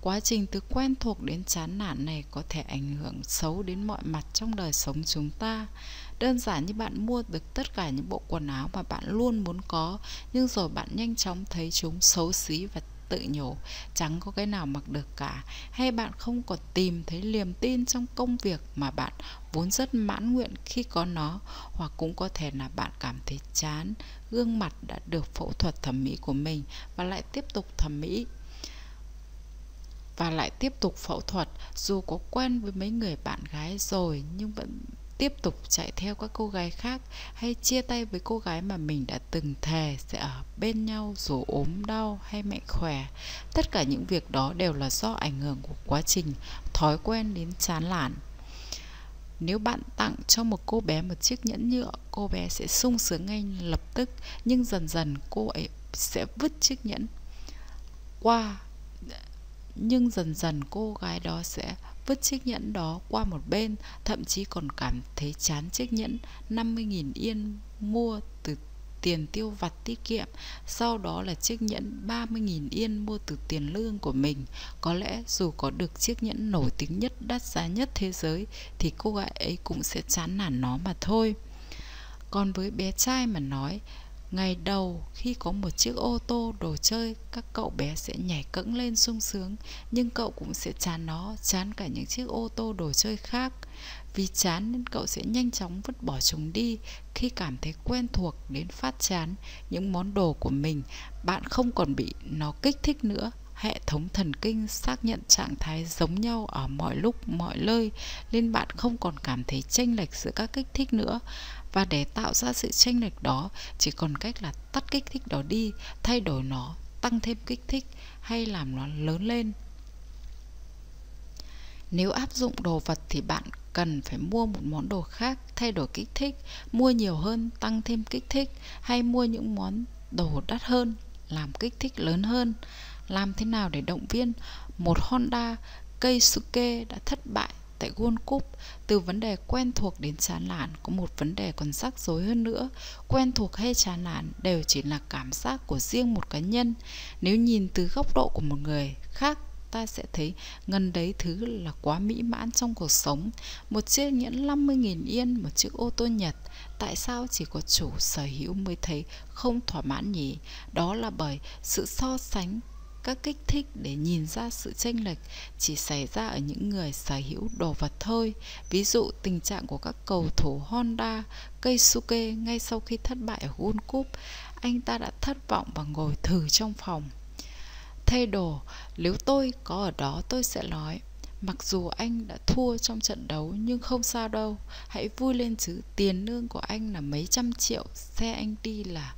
Quá trình từ quen thuộc đến chán nản này có thể ảnh hưởng xấu đến mọi mặt trong đời sống chúng ta. Đơn giản như bạn mua được tất cả những bộ quần áo mà bạn luôn muốn có, nhưng rồi bạn nhanh chóng thấy chúng xấu xí và tự nhủ, chẳng có cái nào mặc được cả. Hay bạn không còn tìm thấy niềm tin trong công việc mà bạn vốn rất mãn nguyện khi có nó, hoặc cũng có thể là bạn cảm thấy chán, gương mặt đã được phẫu thuật thẩm mỹ của mình và lại tiếp tục thẩm mỹ và lại tiếp tục phẫu thuật. Dù có quen với mấy người bạn gái rồi nhưng vẫn tiếp tục chạy theo các cô gái khác hay chia tay với cô gái mà mình đã từng thề sẽ ở bên nhau dù ốm đau hay mạnh khỏe. Tất cả những việc đó đều là do ảnh hưởng của quá trình, thói quen đến chán nản nếu bạn tặng cho một cô bé một chiếc nhẫn nhựa, cô bé sẽ sung sướng ngay lập tức, nhưng dần dần cô ấy sẽ vứt chiếc nhẫn qua, nhưng dần dần cô gái đó sẽ vứt chiếc nhẫn đó qua một bên, thậm chí còn cảm thấy chán chiếc nhẫn 50.000 yên mua từ tiền tiêu vặt tiết kiệm, sau đó là chiếc nhẫn 30.000 yên mua từ tiền lương của mình. Có lẽ dù có được chiếc nhẫn nổi tiếng nhất, đắt giá nhất thế giới thì cô gái ấy cũng sẽ chán nản nó mà thôi. Còn với bé trai mà nói, Ngày đầu, khi có một chiếc ô tô đồ chơi, Các cậu bé sẽ nhảy cẫng lên sung sướng, Nhưng cậu cũng sẽ chán nó, Chán cả những chiếc ô tô đồ chơi khác. Vì chán nên cậu sẽ nhanh chóng vứt bỏ chúng đi. Khi cảm thấy quen thuộc đến phát chán, Những món đồ của mình, Bạn không còn bị nó kích thích nữa. Hệ thống thần kinh xác nhận trạng thái giống nhau ở mọi lúc, mọi nơi, nên bạn không còn cảm thấy chênh lệch giữa các kích thích nữa và để tạo ra sự chênh lệch đó, chỉ còn cách là tắt kích thích đó đi, thay đổi nó, tăng thêm kích thích hay làm nó lớn lên. Nếu áp dụng đồ vật thì bạn cần phải mua một món đồ khác, thay đổi kích thích, mua nhiều hơn, tăng thêm kích thích hay mua những món đồ đắt hơn, làm kích thích lớn hơn. Làm thế nào để động viên? Một honda keisuke đã thất bại tại World Cup, từ vấn đề quen thuộc đến chán nản, có một vấn đề còn rắc rối hơn nữa. Quen thuộc hay chán nản đều chỉ là cảm giác của riêng một cá nhân. Nếu nhìn từ góc độ của một người khác, ta sẽ thấy ngân đấy thứ là quá mỹ mãn trong cuộc sống. Một chiếc nhẫn 50.000 yên, một chiếc ô tô Nhật, tại sao chỉ có chủ sở hữu mới thấy không thỏa mãn nhỉ? Đó là bởi sự so sánh các kích thích để nhìn ra sự chênh lệch chỉ xảy ra ở những người sở hữu đồ vật thôi. Ví dụ tình trạng của các cầu thủ Honda, Keisuke ngay sau khi thất bại ở World Cup, anh ta đã thất vọng và ngồi thử trong phòng. Thay đồ, nếu tôi có ở đó tôi sẽ nói Mặc dù anh đã thua trong trận đấu nhưng không sao đâu Hãy vui lên chứ Tiền lương của anh là mấy trăm triệu Xe anh đi là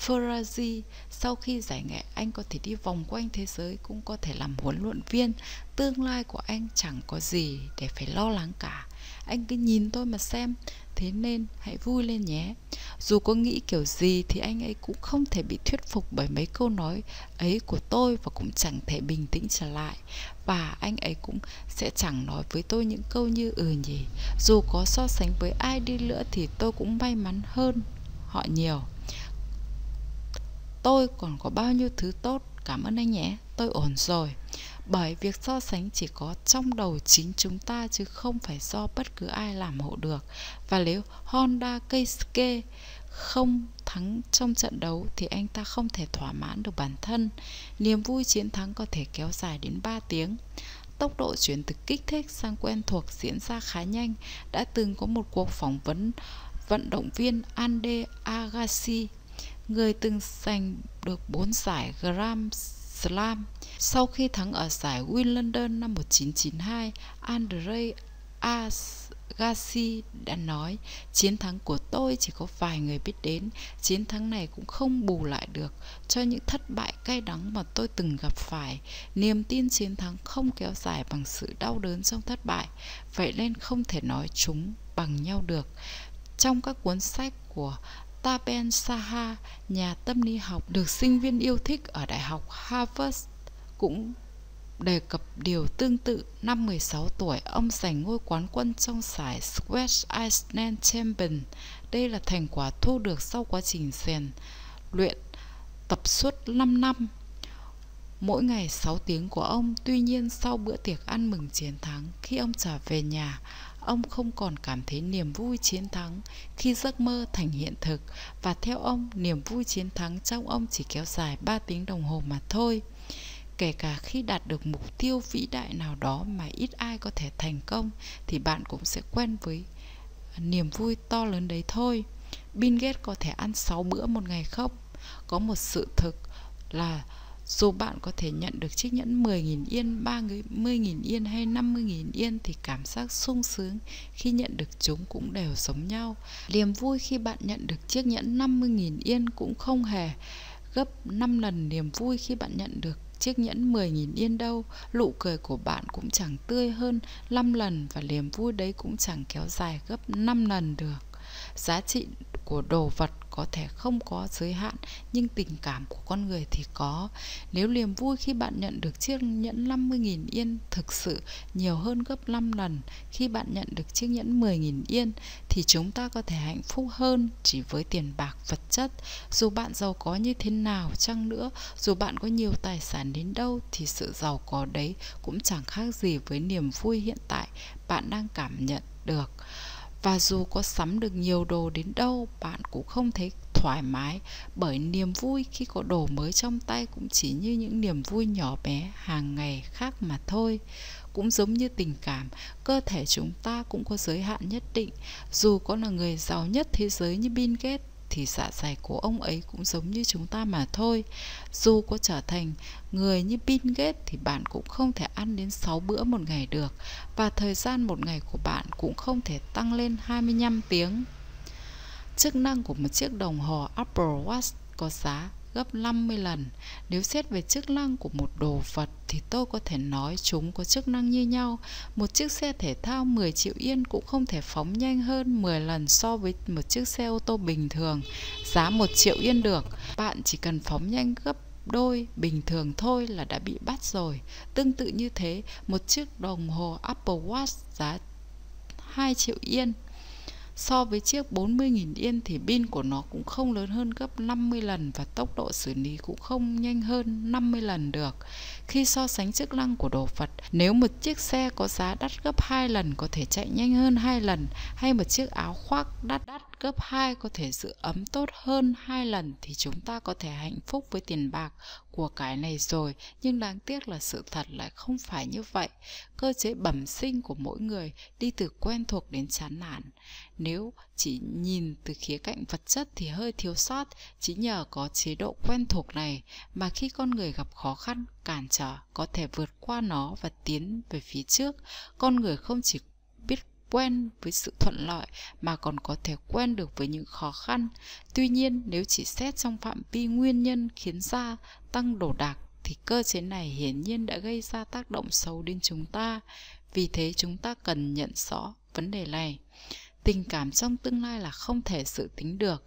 Ferrari sau khi giải nghệ, anh có thể đi vòng quanh thế giới, cũng có thể làm huấn luyện viên. Tương lai của anh chẳng có gì để phải lo lắng cả. Anh cứ nhìn tôi mà xem, thế nên hãy vui lên nhé. Dù có nghĩ kiểu gì thì anh ấy cũng không thể bị thuyết phục bởi mấy câu nói ấy của tôi và cũng chẳng thể bình tĩnh trở lại. Và anh ấy cũng sẽ chẳng nói với tôi những câu như ừ nhỉ. Dù có so sánh với ai đi nữa thì tôi cũng may mắn hơn họ nhiều. Tôi còn có bao nhiêu thứ tốt, Cảm ơn anh nhé Tôi ổn rồi Bởi việc so sánh chỉ có trong đầu chính chúng ta Chứ không phải do bất cứ ai làm hộ được Và nếu Honda Keisuke không thắng trong trận đấu thì anh ta không thể thỏa mãn được bản thân. Niềm vui chiến thắng có thể kéo dài đến 3 tiếng. Tốc độ chuyển từ kích thích sang quen thuộc diễn ra khá nhanh. Đã từng có một cuộc phỏng vấn vận động viên Ande Agassi người từng giành được 4 giải Grand Slam. Sau khi thắng ở giải Wimbledon năm 1992, Andre Agassi đã nói chiến thắng của tôi tôi chỉ có vài người biết đến, chiến thắng này cũng không bù lại được cho những thất bại cay đắng mà tôi từng gặp phải. Niềm tin chiến thắng không kéo dài bằng sự đau đớn trong thất bại, vậy nên không thể nói chúng bằng nhau được. Trong các cuốn sách của Taben Saha, nhà tâm lý học được sinh viên yêu thích ở Đại học Harvard, cũng đề cập điều tương tự. Năm 16 tuổi, ông giành ngôi quán quân trong giải West Iceland Champion. Đây là thành quả thu được sau quá trình rèn luyện tập suốt 5 năm. Mỗi ngày 6 tiếng của ông, tuy nhiên sau bữa tiệc ăn mừng chiến thắng, khi ông trở về nhà, ông không còn cảm thấy niềm vui chiến thắng khi giấc mơ thành hiện thực. Và theo ông, niềm vui chiến thắng trong ông chỉ kéo dài 3 tiếng đồng hồ mà thôi. Kể cả khi đạt được mục tiêu vĩ đại nào đó mà ít ai có thể thành công thì bạn cũng sẽ quen với niềm vui to lớn đấy thôi. Bill Gates có thể ăn 6 bữa một ngày không? Có một sự thực là dù bạn có thể nhận được chiếc nhẫn 10.000 yên, 30.000 yên hay 50.000 yên thì cảm giác sung sướng khi nhận được chúng cũng đều giống nhau. Niềm vui khi bạn nhận được chiếc nhẫn 50.000 yên cũng không hề gấp 5 lần niềm vui khi bạn nhận được chiếc nhẫn 10.000 yên đâu, nụ cười của bạn cũng chẳng tươi hơn 5 lần và niềm vui đấy cũng chẳng kéo dài gấp 5 lần được. Giá trị của đồ vật có thể không có giới hạn nhưng tình cảm của con người thì có. Nếu niềm vui khi bạn nhận được chiếc nhẫn 50.000 yên thực sự nhiều hơn gấp 5 lần khi bạn nhận được chiếc nhẫn 10.000 yên thì chúng ta có thể hạnh phúc hơn chỉ với tiền bạc vật chất. Dù bạn giàu có như thế nào chăng nữa, dù bạn có nhiều tài sản đến đâu thì sự giàu có đấy cũng chẳng khác gì với niềm vui hiện tại bạn đang cảm nhận được và dù có sắm được nhiều đồ đến đâu, bạn cũng không thấy thoải mái bởi niềm vui khi có đồ mới trong tay cũng chỉ như những niềm vui nhỏ bé, hàng ngày khác mà thôi cũng giống như tình cảm, cơ thể chúng ta cũng có giới hạn nhất định dù có là người giàu nhất thế giới như Bill Gates thì dạ dày của ông ấy cũng giống như chúng ta mà thôi. Dù có trở thành người như Bill Gates thì bạn cũng không thể ăn đến 6 bữa một ngày được và thời gian một ngày của bạn cũng không thể tăng lên 25 tiếng. Chức năng của một chiếc đồng hồ Apple Watch có giá gấp 50 lần. Nếu xét về chức năng của một đồ vật thì tôi có thể nói chúng có chức năng như nhau. Một chiếc xe thể thao 10 triệu yên cũng không thể phóng nhanh hơn 10 lần so với một chiếc xe ô tô bình thường, giá 1 triệu yên được. Bạn chỉ cần phóng nhanh gấp đôi bình thường thôi là đã bị bắt rồi. Tương tự như thế, một chiếc đồng hồ Apple Watch giá 2 triệu yên So với chiếc 40.000 yên thì pin của nó cũng không lớn hơn gấp 50 lần và tốc độ xử lý cũng không nhanh hơn 50 lần được. Khi so sánh chức năng của đồ vật, nếu một chiếc xe có giá đắt gấp 2 lần có thể chạy nhanh hơn 2 lần hay một chiếc áo khoác đắt đắt gấp 2 có thể giữ ấm tốt hơn 2 lần thì chúng ta có thể hạnh phúc với tiền bạc của cái này rồi, nhưng đáng tiếc là sự thật lại không phải như vậy. Cơ chế bẩm sinh của mỗi người đi từ quen thuộc đến chán nản. Nếu chỉ nhìn từ khía cạnh vật chất thì hơi thiếu sót, chỉ nhờ có chế độ quen thuộc này mà khi con người gặp khó khăn, cản trở, có thể vượt qua nó và tiến về phía trước. Con người không chỉ quen với sự thuận lợi mà còn có thể quen được với những khó khăn. Tuy nhiên, nếu chỉ xét trong phạm vi nguyên nhân khiến gia tăng đổ đạc thì cơ chế này hiển nhiên đã gây ra tác động xấu đến chúng ta. Vì thế chúng ta cần nhận rõ vấn đề này. Tình cảm trong tương lai là không thể dự tính được.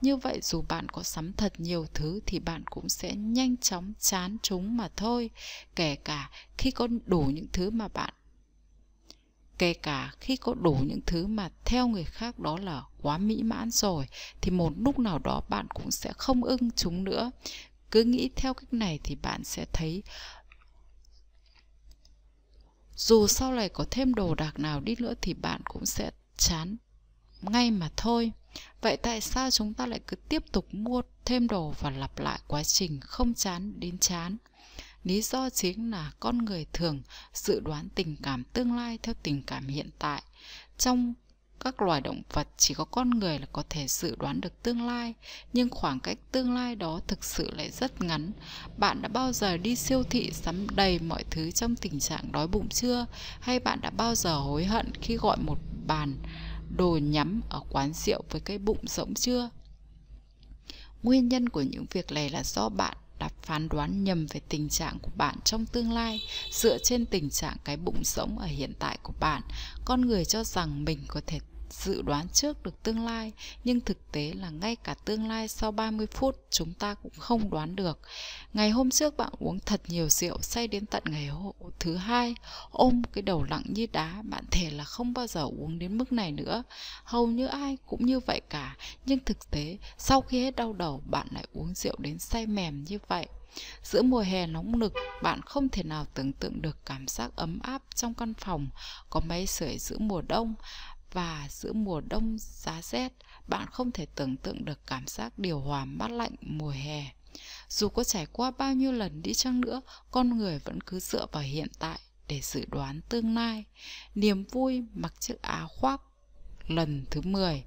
Như vậy dù bạn có sắm thật nhiều thứ thì bạn cũng sẽ nhanh chóng chán chúng mà thôi. Kể cả khi có đủ những thứ mà bạn kể cả khi có đủ những thứ mà theo người khác đó là quá mỹ mãn rồi, thì một lúc nào đó bạn cũng sẽ không ưng chúng nữa. Cứ nghĩ theo cách này thì bạn sẽ thấy dù sau này có thêm đồ đạc nào đi nữa thì bạn cũng sẽ chán ngay mà thôi. Vậy tại sao chúng ta lại cứ tiếp tục mua thêm đồ và lặp lại quá trình không chán đến chán? Lý do chính là con người thường dự đoán tình cảm tương lai theo tình cảm hiện tại. Trong các loài động vật, chỉ có con người là có thể dự đoán được tương lai, nhưng khoảng cách tương lai đó thực sự lại rất ngắn. Bạn đã bao giờ đi siêu thị sắm đầy mọi thứ trong tình trạng đói bụng chưa? Hay bạn đã bao giờ hối hận khi gọi một bàn đồ nhắm ở quán rượu với cái bụng rỗng chưa? Nguyên nhân của những việc này là do bạn đã phán đoán nhầm về tình trạng của bạn trong tương lai, dựa trên tình trạng cái bụng rỗng ở hiện tại của bạn. Con người cho rằng mình có thể dự đoán trước được tương lai, nhưng thực tế là ngay cả tương lai sau 30 phút chúng ta cũng không đoán được. Ngày hôm trước bạn uống thật nhiều rượu, say đến tận ngày hôm thứ hai, ôm cái đầu lặng như đá, bạn thể là không bao giờ uống đến mức này nữa. Hầu như ai cũng như vậy cả, nhưng thực tế sau khi hết đau đầu bạn lại uống rượu đến say mềm như vậy. Giữa mùa hè nóng nực, bạn không thể nào tưởng tượng được cảm giác ấm áp trong căn phòng có máy sưởi giữa mùa đông và giữa mùa đông giá rét, bạn không thể tưởng tượng được cảm giác điều hòa mát lạnh mùa hè. Dù có trải qua bao nhiêu lần đi chăng nữa, con người vẫn cứ dựa vào hiện tại để dự đoán tương lai. Niềm vui mặc chiếc áo khoác lần thứ 10.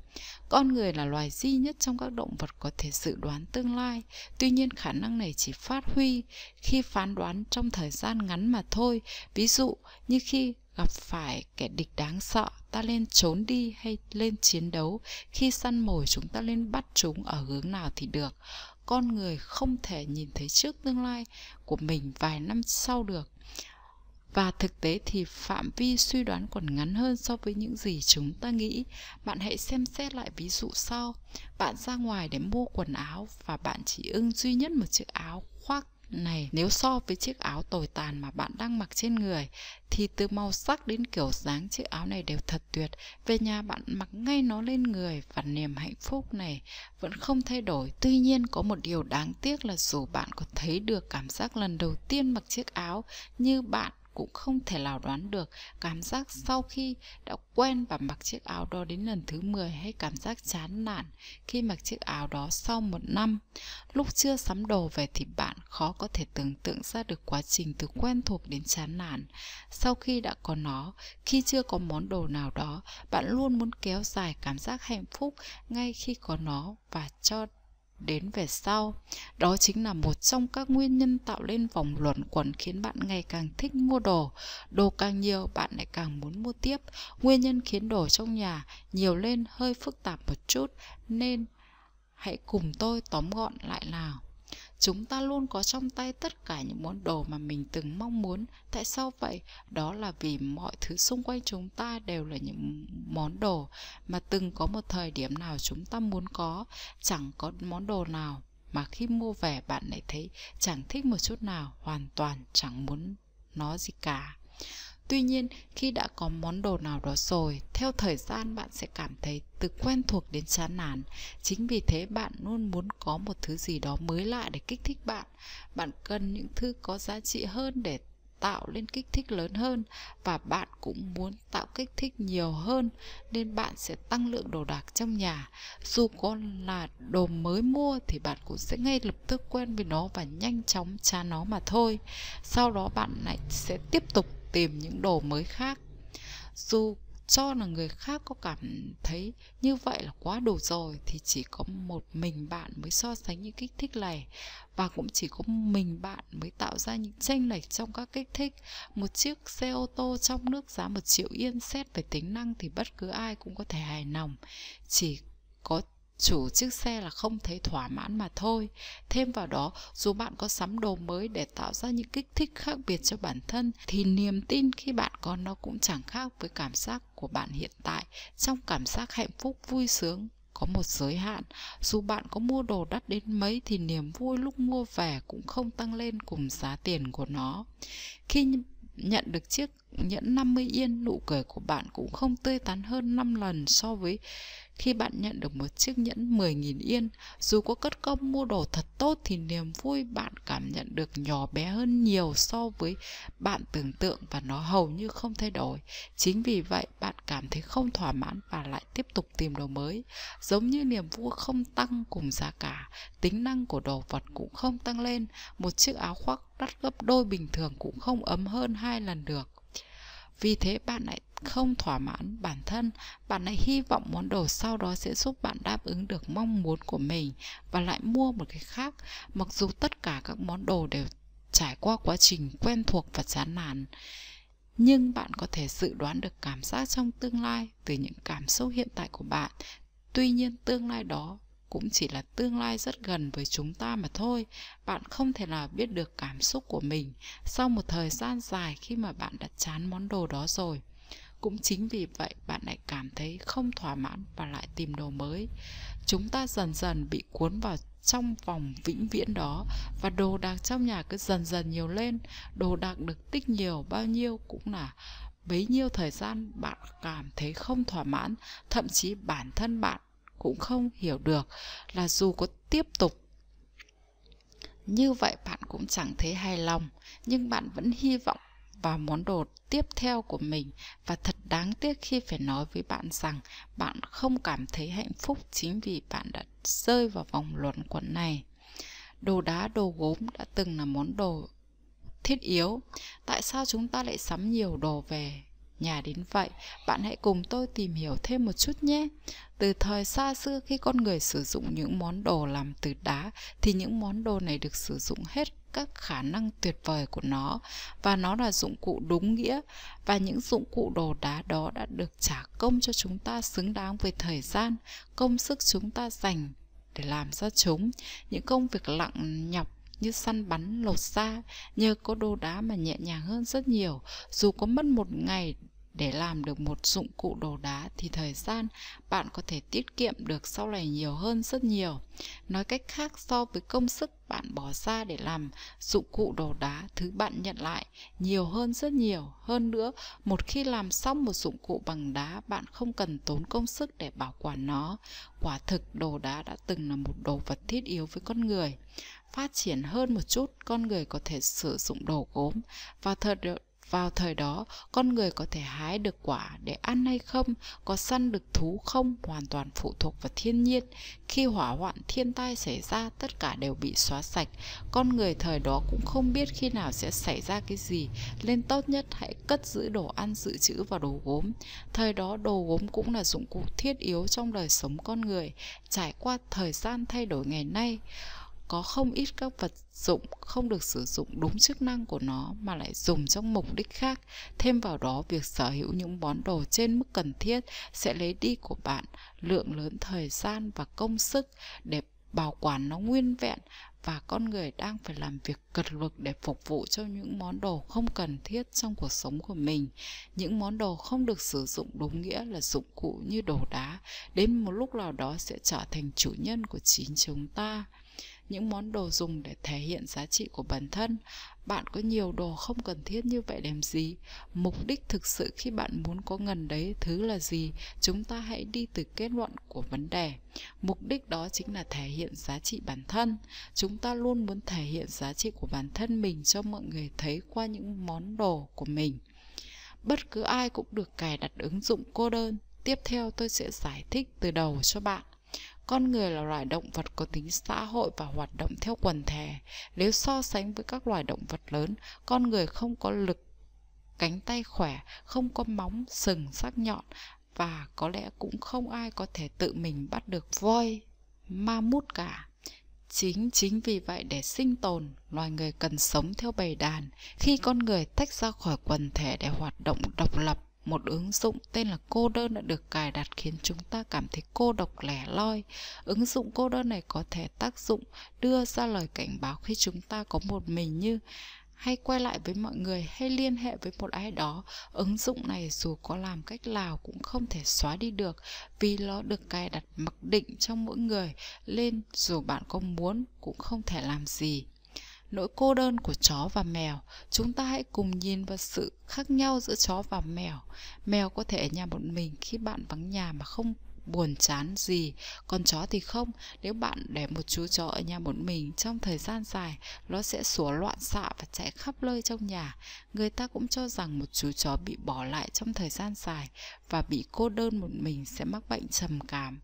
Con người là loài duy nhất trong các động vật có thể dự đoán tương lai. Tuy nhiên khả năng này chỉ phát huy khi phán đoán trong thời gian ngắn mà thôi. Ví dụ như khi gặp phải kẻ địch đáng sợ, ta lên trốn đi hay lên chiến đấu. Khi săn mồi, chúng ta lên bắt chúng ở hướng nào thì được. Con người không thể nhìn thấy trước tương lai của mình vài năm sau được. Và thực tế thì phạm vi suy đoán còn ngắn hơn so với những gì chúng ta nghĩ. Bạn hãy xem xét lại ví dụ sau. Bạn ra ngoài để mua quần áo và bạn chỉ ưng duy nhất một chiếc áo khoác này, nếu so với chiếc áo tồi tàn mà bạn đang mặc trên người, thì từ màu sắc đến kiểu dáng chiếc áo này đều thật tuyệt. Về nhà bạn mặc ngay nó lên người và niềm hạnh phúc này vẫn không thay đổi. Tuy nhiên, có một điều đáng tiếc là dù bạn có thấy được cảm giác lần đầu tiên mặc chiếc áo như bạn cũng không thể nào đoán được cảm giác sau khi đã quen và mặc chiếc áo đó đến lần thứ 10 hay cảm giác chán nản khi mặc chiếc áo đó sau một năm. Lúc chưa sắm đồ về thì bạn khó có thể tưởng tượng ra được quá trình từ quen thuộc đến chán nản. Sau khi đã có nó, khi chưa có món đồ nào đó, bạn luôn muốn kéo dài cảm giác hạnh phúc ngay khi có nó và cho đến về sau. Đó chính là một trong các nguyên nhân tạo lên vòng luẩn quẩn khiến bạn ngày càng thích mua đồ. Đồ càng nhiều, bạn lại càng muốn mua tiếp. Nguyên nhân khiến đồ trong nhà nhiều lên hơi phức tạp một chút, nên hãy cùng tôi tóm gọn lại nào. Chúng ta luôn có trong tay tất cả những món đồ mà mình từng mong muốn. Tại sao vậy? Đó là vì mọi thứ xung quanh chúng ta đều là những món đồ mà từng có một thời điểm nào chúng ta muốn có. Chẳng có món đồ nào mà khi mua về bạn lại thấy chẳng thích một chút nào, hoàn toàn chẳng muốn nó gì cả. Tuy nhiên, khi đã có món đồ nào đó rồi, theo thời gian bạn sẽ cảm thấy từ quen thuộc đến chán nản. Chính vì thế bạn luôn muốn có một thứ gì đó mới lạ để kích thích bạn. Bạn cần những thứ có giá trị hơn để tạo lên kích thích lớn hơn và bạn cũng muốn tạo kích thích nhiều hơn nên bạn sẽ tăng lượng đồ đạc trong nhà dù có là đồ mới mua thì bạn cũng sẽ ngay lập tức quen với nó và nhanh chóng chán nó mà thôi sau đó bạn lại sẽ tiếp tục tìm những đồ mới khác. Dù cho là người khác có cảm thấy như vậy là quá đủ rồi, thì chỉ có một mình bạn mới so sánh những kích thích này. Và cũng chỉ có mình bạn mới tạo ra những tranh lệch trong các kích thích. Một chiếc xe ô tô trong nước giá một triệu yên xét về tính năng thì bất cứ ai cũng có thể hài lòng. Chỉ có chủ chiếc xe là không thấy thỏa mãn mà thôi. Thêm vào đó, dù bạn có sắm đồ mới để tạo ra những kích thích khác biệt cho bản thân, thì niềm tin khi bạn có nó cũng chẳng khác với cảm giác của bạn hiện tại. Trong cảm giác hạnh phúc vui sướng, có một giới hạn. Dù bạn có mua đồ đắt đến mấy thì niềm vui lúc mua về cũng không tăng lên cùng giá tiền của nó. Khi nhận được chiếc nhẫn 50 yên, nụ cười của bạn cũng không tươi tắn hơn 5 lần so với khi bạn nhận được một chiếc nhẫn 10.000 yên, dù có cất công mua đồ thật tốt thì niềm vui bạn cảm nhận được nhỏ bé hơn nhiều so với bạn tưởng tượng và nó hầu như không thay đổi. Chính vì vậy bạn cảm thấy không thỏa mãn và lại tiếp tục tìm đồ mới. Giống như niềm vui không tăng cùng giá cả, tính năng của đồ vật cũng không tăng lên. Một chiếc áo khoác đắt gấp đôi bình thường cũng không ấm hơn hai lần được. Vì thế bạn lại không thỏa mãn bản thân, bạn lại hy vọng món đồ sau đó sẽ giúp bạn đáp ứng được mong muốn của mình và lại mua một cái khác, mặc dù tất cả các món đồ đều trải qua quá trình quen thuộc và chán nản. nhưng bạn có thể dự đoán được cảm giác trong tương lai từ những cảm xúc hiện tại của bạn. Tuy nhiên tương lai đó cũng chỉ là tương lai rất gần với chúng ta mà thôi. Bạn không thể nào biết được cảm xúc của mình sau một thời gian dài khi mà bạn đã chán món đồ đó rồi cũng chính vì vậy bạn lại cảm thấy không thỏa mãn và lại tìm đồ mới. Chúng ta dần dần bị cuốn vào trong vòng vĩnh viễn đó và đồ đạc trong nhà cứ dần dần nhiều lên. Đồ đạc được tích nhiều bao nhiêu cũng là bấy nhiêu thời gian bạn cảm thấy không thỏa mãn. Thậm chí bản thân bạn cũng không hiểu được là dù có tiếp tục như vậy bạn cũng chẳng thấy hài lòng. Nhưng bạn vẫn hy vọng vào món đồ tiếp theo của mình. Và thật đáng tiếc khi phải nói với bạn rằng bạn không cảm thấy hạnh phúc chính vì bạn đã rơi vào vòng luẩn quẩn này. Đồ đá, đồ gốm đã từng là món đồ thiết yếu. Tại sao chúng ta lại sắm nhiều đồ về? Nhà đến vậy, bạn hãy cùng tôi tìm hiểu thêm một chút nhé. Từ thời xa xưa khi con người sử dụng những món đồ làm từ đá, thì những món đồ này được sử dụng hết các khả năng tuyệt vời của nó. Và nó là dụng cụ đúng nghĩa, và những dụng cụ đồ đá đó đã được trả công cho chúng ta xứng đáng với thời gian, công sức chúng ta dành để làm ra chúng. Những công việc lặng nhọc như săn bắn lột da, nhờ có đồ đá mà nhẹ nhàng hơn rất nhiều. Dù có mất một ngày để làm được một dụng cụ đồ đá thì thời gian bạn có thể tiết kiệm được sau này nhiều hơn rất nhiều. Nói cách khác, so với công sức bạn bỏ ra để làm dụng cụ đồ đá, thứ bạn nhận lại nhiều hơn rất nhiều. Hơn nữa, một khi làm xong một dụng cụ bằng đá, bạn không cần tốn công sức để bảo quản nó. Quả thực, đồ đá đã từng là một đồ vật thiết yếu với con người phát triển hơn một chút con người có thể sử dụng đồ gốm và thời vào thời đó, con người có thể hái được quả để ăn hay không, có săn được thú không, hoàn toàn phụ thuộc vào thiên nhiên. Khi hỏa hoạn thiên tai xảy ra, tất cả đều bị xóa sạch. Con người thời đó cũng không biết khi nào sẽ xảy ra cái gì, nên tốt nhất hãy cất giữ đồ ăn dự trữ vào đồ gốm. Thời đó đồ gốm cũng là dụng cụ thiết yếu trong đời sống con người. Trải qua thời gian thay đổi ngày nay, có không ít các vật dụng không được sử dụng đúng chức năng của nó mà lại dùng trong mục đích khác. Thêm vào đó, việc sở hữu những món đồ trên mức cần thiết sẽ lấy đi của bạn lượng lớn thời gian và công sức để bảo quản nó nguyên vẹn và con người đang phải làm việc cật lực để phục vụ cho những món đồ không cần thiết trong cuộc sống của mình. Những món đồ không được sử dụng đúng nghĩa là dụng cụ như đồ đá, đến một lúc nào đó sẽ trở thành chủ nhân của chính chúng ta những món đồ dùng để thể hiện giá trị của bản thân. Bạn có nhiều đồ không cần thiết như vậy làm gì? Mục đích thực sự khi bạn muốn có ngần đấy thứ là gì? Chúng ta hãy đi từ kết luận của vấn đề. Mục đích đó chính là thể hiện giá trị bản thân. Chúng ta luôn muốn thể hiện giá trị của bản thân mình cho mọi người thấy qua những món đồ của mình. Bất cứ ai cũng được cài đặt ứng dụng cô đơn. Tiếp theo tôi sẽ giải thích từ đầu cho bạn con người là loài động vật có tính xã hội và hoạt động theo quần thể. Nếu so sánh với các loài động vật lớn, con người không có lực cánh tay khỏe, không có móng, sừng sắc nhọn và có lẽ cũng không ai có thể tự mình bắt được voi, ma mút cả. Chính chính vì vậy để sinh tồn, loài người cần sống theo bầy đàn. Khi con người tách ra khỏi quần thể để hoạt động độc lập, một ứng dụng tên là cô đơn đã được cài đặt khiến chúng ta cảm thấy cô độc lẻ loi. Ứng dụng cô đơn này có thể tác dụng đưa ra lời cảnh báo khi chúng ta có một mình như hay quay lại với mọi người hay liên hệ với một ai đó ứng dụng này dù có làm cách nào cũng không thể xóa đi được vì nó được cài đặt mặc định trong mỗi người, nên dù bạn có muốn cũng không thể làm gì nỗi cô đơn của chó và mèo. Chúng ta hãy cùng nhìn vào sự khác nhau giữa chó và mèo. Mèo có thể ở nhà một mình khi bạn vắng nhà mà không buồn chán gì. Còn chó thì không. Nếu bạn để một chú chó ở nhà một mình, trong thời gian dài, nó sẽ sủa loạn xạ và chạy khắp nơi trong nhà. Người ta cũng cho rằng một chú chó bị bỏ lại trong thời gian dài và bị cô đơn một mình sẽ mắc bệnh trầm cảm.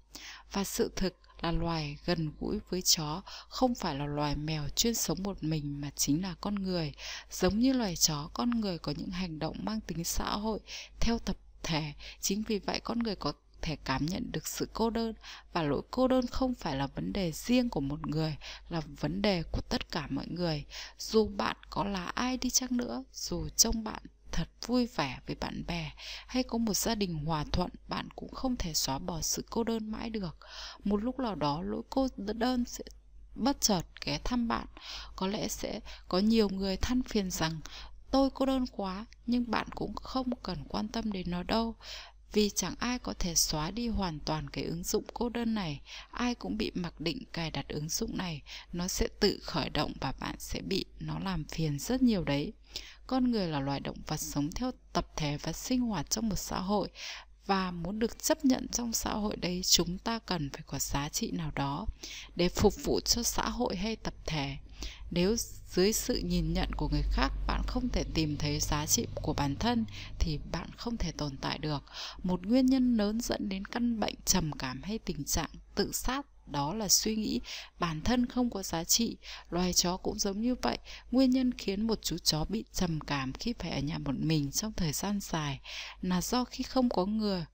Và sự thực là loài gần gũi với chó, không phải là loài mèo chuyên sống một mình mà chính là con người. Giống như loài chó, con người có những hành động mang tính xã hội, theo tập thể. Chính vì vậy, con người có thể cảm nhận được sự cô đơn. Và lỗi cô đơn không phải là vấn đề riêng của một người, là vấn đề của tất cả mọi người. Dù bạn có là ai đi chăng nữa, dù trông bạn thật vui vẻ với bạn bè hay có một gia đình hòa thuận, bạn cũng không thể xóa bỏ sự cô đơn mãi được. Một lúc nào đó, lỗi cô đơn sẽ bất chợt ghé thăm bạn. Có lẽ sẽ có nhiều người than phiền rằng, tôi cô đơn quá, nhưng bạn cũng không cần quan tâm đến nó đâu. Vì chẳng ai có thể xóa đi hoàn toàn cái ứng dụng cô đơn này. Ai cũng bị mặc định cài đặt ứng dụng này. Nó sẽ tự khởi động và bạn sẽ bị nó làm phiền rất nhiều đấy con người là loài động vật sống theo tập thể và sinh hoạt trong một xã hội. Và muốn được chấp nhận trong xã hội đấy chúng ta cần phải có giá trị nào đó để phục vụ cho xã hội hay tập thể. Nếu dưới sự nhìn nhận của người khác, bạn không thể tìm thấy giá trị của bản thân, thì bạn không thể tồn tại được. Một nguyên nhân lớn dẫn đến căn bệnh trầm cảm hay tình trạng tự sát đó là suy nghĩ bản thân không có giá trị. Loài chó cũng giống như vậy, nguyên nhân khiến một chú chó bị trầm cảm khi phải ở nhà một mình trong thời gian dài là do khi không có người,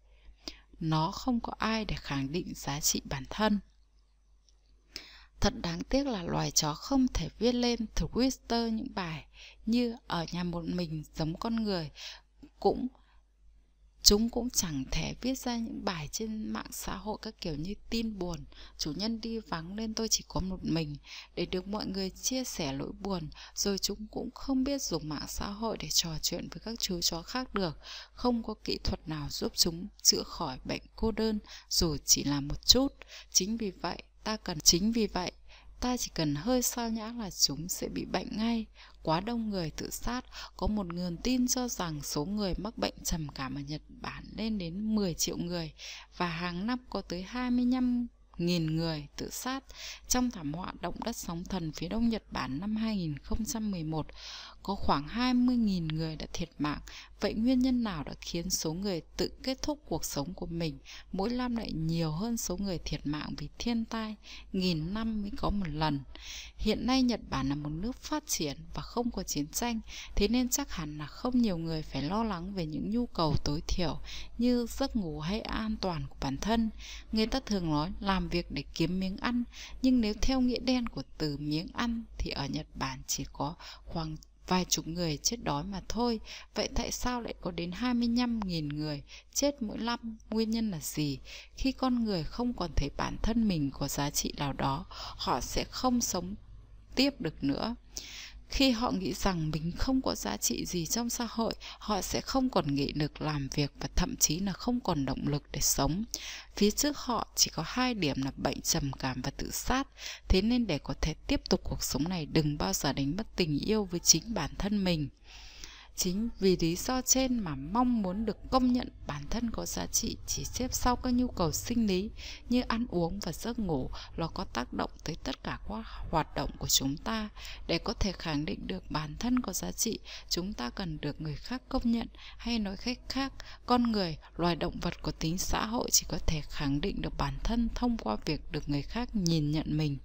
nó không có ai để khẳng định giá trị bản thân. Thật đáng tiếc là loài chó không thể viết lên Twitter những bài như ở nhà một mình giống con người cũng Chúng cũng chẳng thể viết ra những bài trên mạng xã hội các kiểu như tin buồn, chủ nhân đi vắng nên tôi chỉ có một mình, để được mọi người chia sẻ nỗi buồn, rồi chúng cũng không biết dùng mạng xã hội để trò chuyện với các chú chó khác được, không có kỹ thuật nào giúp chúng chữa khỏi bệnh cô đơn dù chỉ là một chút. Chính vì vậy, ta cần chính vì vậy ta chỉ cần hơi sao nhãng là chúng sẽ bị bệnh ngay. Quá đông người tự sát, có một nguồn tin cho rằng số người mắc bệnh trầm cảm ở Nhật Bản lên đến 10 triệu người và hàng năm có tới 25 nghìn người tự sát trong thảm họa động đất sóng thần phía đông Nhật Bản năm 2011 có khoảng 20.000 người đã thiệt mạng. Vậy nguyên nhân nào đã khiến số người tự kết thúc cuộc sống của mình mỗi năm lại nhiều hơn số người thiệt mạng vì thiên tai, nghìn năm mới có một lần? Hiện nay Nhật Bản là một nước phát triển và không có chiến tranh, thế nên chắc hẳn là không nhiều người phải lo lắng về những nhu cầu tối thiểu như giấc ngủ hay an toàn của bản thân. Người ta thường nói làm việc để kiếm miếng ăn, nhưng nếu theo nghĩa đen của từ miếng ăn thì ở Nhật Bản chỉ có khoảng vài chục người chết đói mà thôi. Vậy tại sao lại có đến 25.000 người chết mỗi năm? Nguyên nhân là gì? Khi con người không còn thấy bản thân mình có giá trị nào đó, họ sẽ không sống tiếp được nữa khi họ nghĩ rằng mình không có giá trị gì trong xã hội, họ sẽ không còn nghị lực làm việc và thậm chí là không còn động lực để sống. Phía trước họ chỉ có hai điểm là bệnh trầm cảm và tự sát. Thế nên để có thể tiếp tục cuộc sống này, đừng bao giờ đánh mất tình yêu với chính bản thân mình. Chính vì lý do trên mà mong muốn được công nhận bản thân có giá trị chỉ xếp sau các nhu cầu sinh lý như ăn uống và giấc ngủ nó có tác động tới tất cả các hoạt động của chúng ta. Để có thể khẳng định được bản thân có giá trị, chúng ta cần được người khác công nhận hay nói cách khác, con người, loài động vật có tính xã hội chỉ có thể khẳng định được bản thân thông qua việc được người khác nhìn nhận mình.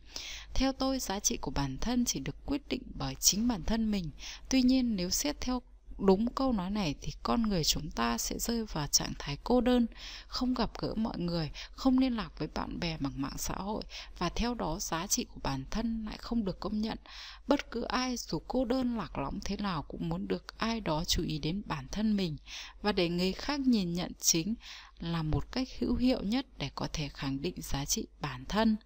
Theo tôi, giá trị của bản thân chỉ được quyết định bởi chính bản thân mình. Tuy nhiên, nếu xét theo đúng câu nói này thì con người chúng ta sẽ rơi vào trạng thái cô đơn, không gặp gỡ mọi người, không liên lạc với bạn bè bằng mạng xã hội và theo đó giá trị của bản thân lại không được công nhận. Bất cứ ai dù cô đơn, lạc lõng thế nào cũng muốn được ai đó chú ý đến bản thân mình. Và để người khác nhìn nhận chính là một cách hữu hiệu nhất để có thể khẳng định giá trị bản thân.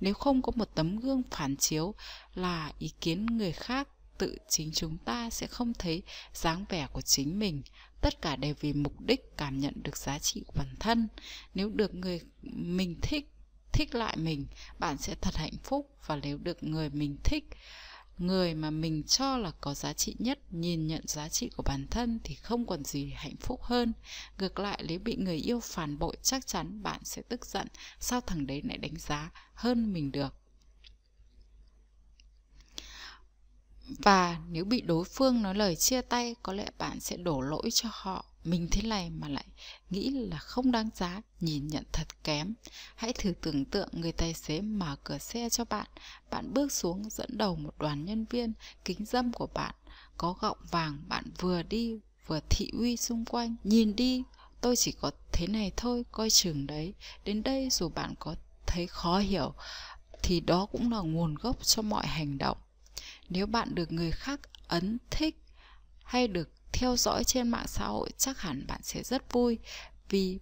Nếu không có một tấm gương phản chiếu là ý kiến người khác tự chính chúng ta sẽ không thấy dáng vẻ của chính mình. Tất cả đều vì mục đích cảm nhận được giá trị của bản thân. Nếu được người mình thích thích lại mình, bạn sẽ thật hạnh phúc. Và nếu được người mình thích, người mà mình cho là có giá trị nhất, nhìn nhận giá trị của bản thân thì không còn gì hạnh phúc hơn. Ngược lại, nếu bị người yêu phản bội, chắc chắn bạn sẽ tức giận. Sao thằng đấy lại đánh giá hơn mình được? Và nếu bị đối phương nói lời chia tay, có lẽ bạn sẽ đổ lỗi cho họ. Mình thế này mà lại nghĩ là không đáng giá, nhìn nhận thật kém. Hãy thử tưởng tượng người tài xế mở cửa xe cho bạn. Bạn bước xuống dẫn đầu một đoàn nhân viên, kính dâm của bạn. Có gọng vàng, bạn vừa đi, vừa thị uy xung quanh. Nhìn đi, tôi chỉ có thế này thôi, coi chừng đấy. Đến đây dù bạn có thấy khó hiểu, thì đó cũng là nguồn gốc cho mọi hành động nếu bạn được người khác ấn thích hay được theo dõi trên mạng xã hội chắc hẳn bạn sẽ rất vui vì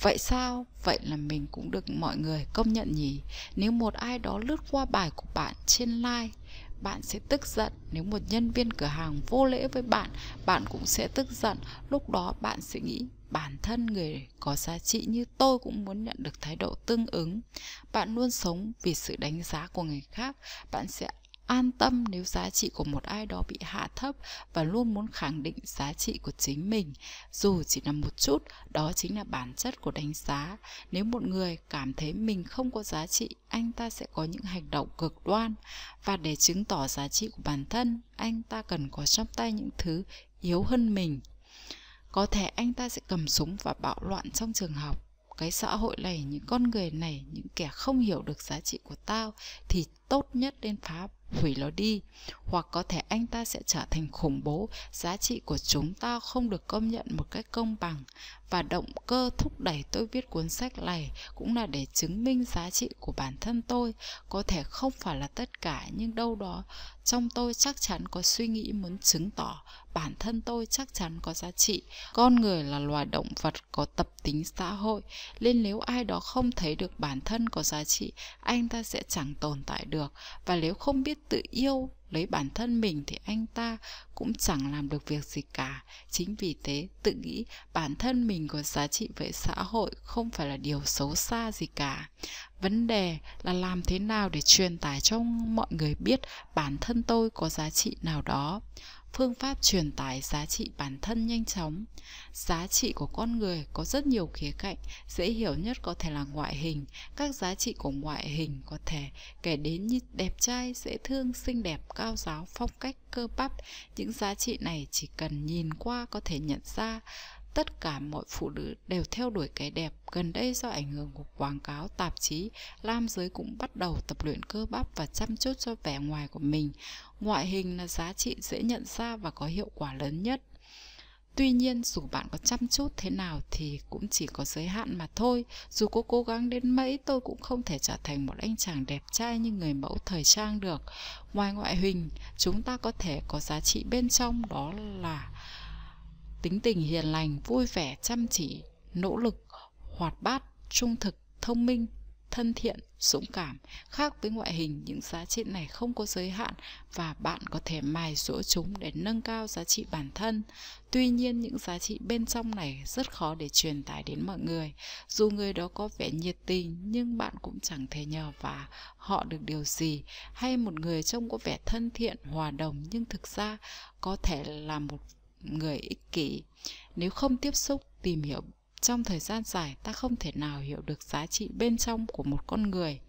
Vậy sao? Vậy là mình cũng được mọi người công nhận nhỉ? Nếu một ai đó lướt qua bài của bạn trên like, bạn sẽ tức giận. Nếu một nhân viên cửa hàng vô lễ với bạn, bạn cũng sẽ tức giận. Lúc đó bạn sẽ nghĩ bản thân người có giá trị như tôi cũng muốn nhận được thái độ tương ứng. Bạn luôn sống vì sự đánh giá của người khác, bạn sẽ an tâm nếu giá trị của một ai đó bị hạ thấp và luôn muốn khẳng định giá trị của chính mình. Dù chỉ là một chút, đó chính là bản chất của đánh giá. Nếu một người cảm thấy mình không có giá trị, anh ta sẽ có những hành động cực đoan. Và để chứng tỏ giá trị của bản thân, anh ta cần có trong tay những thứ yếu hơn mình. Có thể anh ta sẽ cầm súng và bạo loạn trong trường học. Cái xã hội này, những con người này, những kẻ không hiểu được giá trị của tao thì tốt nhất nên phá hủy nó đi. Hoặc có thể anh ta sẽ trở thành khủng bố, giá trị của chúng ta không được công nhận một cách công bằng và động cơ thúc đẩy tôi viết cuốn sách này cũng là để chứng minh giá trị của bản thân tôi. Có thể không phải là tất cả, nhưng đâu đó trong tôi chắc chắn có suy nghĩ muốn chứng tỏ bản thân tôi chắc chắn có giá trị. Con người là loài động vật có tập tính xã hội, nên nếu ai đó không thấy được bản thân có giá trị, anh ta sẽ chẳng tồn tại được. Và nếu không biết tự yêu lấy bản thân mình thì anh ta cũng chẳng làm được việc gì cả. Chính vì thế, tự nghĩ bản thân mình có giá trị với xã hội không phải là điều xấu xa gì cả. Vấn đề là làm thế nào để truyền tải cho mọi người biết bản thân tôi có giá trị nào đó phương pháp truyền tải giá trị bản thân nhanh chóng. Giá trị của con người có rất nhiều khía cạnh, dễ hiểu nhất có thể là ngoại hình. Các giá trị của ngoại hình có thể kể đến như đẹp trai, dễ thương, xinh đẹp, cao giáo, phong cách, cơ bắp. Những giá trị này chỉ cần nhìn qua có thể nhận ra tất cả mọi phụ nữ đều theo đuổi cái đẹp gần đây do ảnh hưởng của quảng cáo tạp chí nam giới cũng bắt đầu tập luyện cơ bắp và chăm chút cho vẻ ngoài của mình ngoại hình là giá trị dễ nhận ra và có hiệu quả lớn nhất Tuy nhiên dù bạn có chăm chút thế nào thì cũng chỉ có giới hạn mà thôi. Dù có cố gắng đến mấy tôi cũng không thể trở thành một anh chàng đẹp trai như người mẫu thời trang được. Ngoài ngoại hình, chúng ta có thể có giá trị bên trong đó là tính tình hiền lành, vui vẻ, chăm chỉ, nỗ lực, hoạt bát, trung thực, thông minh, thân thiện, dũng cảm. Khác với ngoại hình, những giá trị này không có giới hạn và bạn có thể mài dũa chúng để nâng cao giá trị bản thân. Tuy nhiên, những giá trị bên trong này rất khó để truyền tải đến mọi người. Dù người đó có vẻ nhiệt tình, nhưng bạn cũng chẳng thể nhờ và họ được điều gì. Hay một người trông có vẻ thân thiện, hòa đồng nhưng thực ra có thể là một người ích kỷ. Nếu không tiếp xúc, tìm hiểu trong thời gian dài, ta không thể nào hiểu được giá trị bên trong của một con người.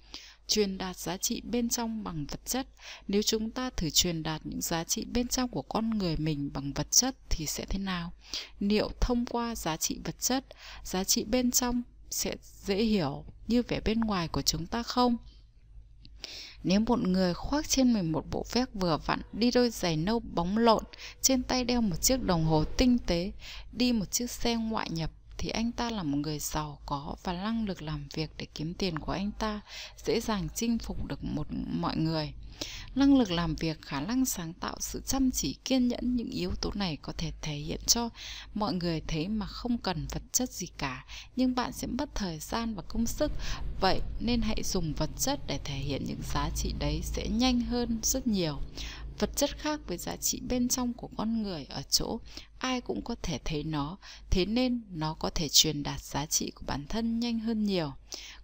Truyền đạt giá trị bên trong bằng vật chất. Nếu chúng ta thử truyền đạt những giá trị bên trong của con người mình bằng vật chất thì sẽ thế nào? Liệu thông qua giá trị vật chất, giá trị bên trong sẽ dễ hiểu như vẻ bên ngoài của chúng ta không? Nếu một người khoác trên mình một bộ vest vừa vặn, đi đôi giày nâu bóng lộn, trên tay đeo một chiếc đồng hồ tinh tế, đi một chiếc xe ngoại nhập, thì anh ta là một người giàu có và năng lực làm việc để kiếm tiền của anh ta dễ dàng chinh phục được một mọi người năng lực làm việc, khả năng sáng tạo, sự chăm chỉ, kiên nhẫn, những yếu tố này có thể thể hiện cho mọi người thấy mà không cần vật chất gì cả. Nhưng bạn sẽ mất thời gian và công sức. Vậy nên hãy dùng vật chất để thể hiện những giá trị đấy sẽ nhanh hơn rất nhiều. Vật chất khác với giá trị bên trong của con người ở chỗ ai cũng có thể thấy nó. Thế nên nó có thể truyền đạt giá trị của bản thân nhanh hơn nhiều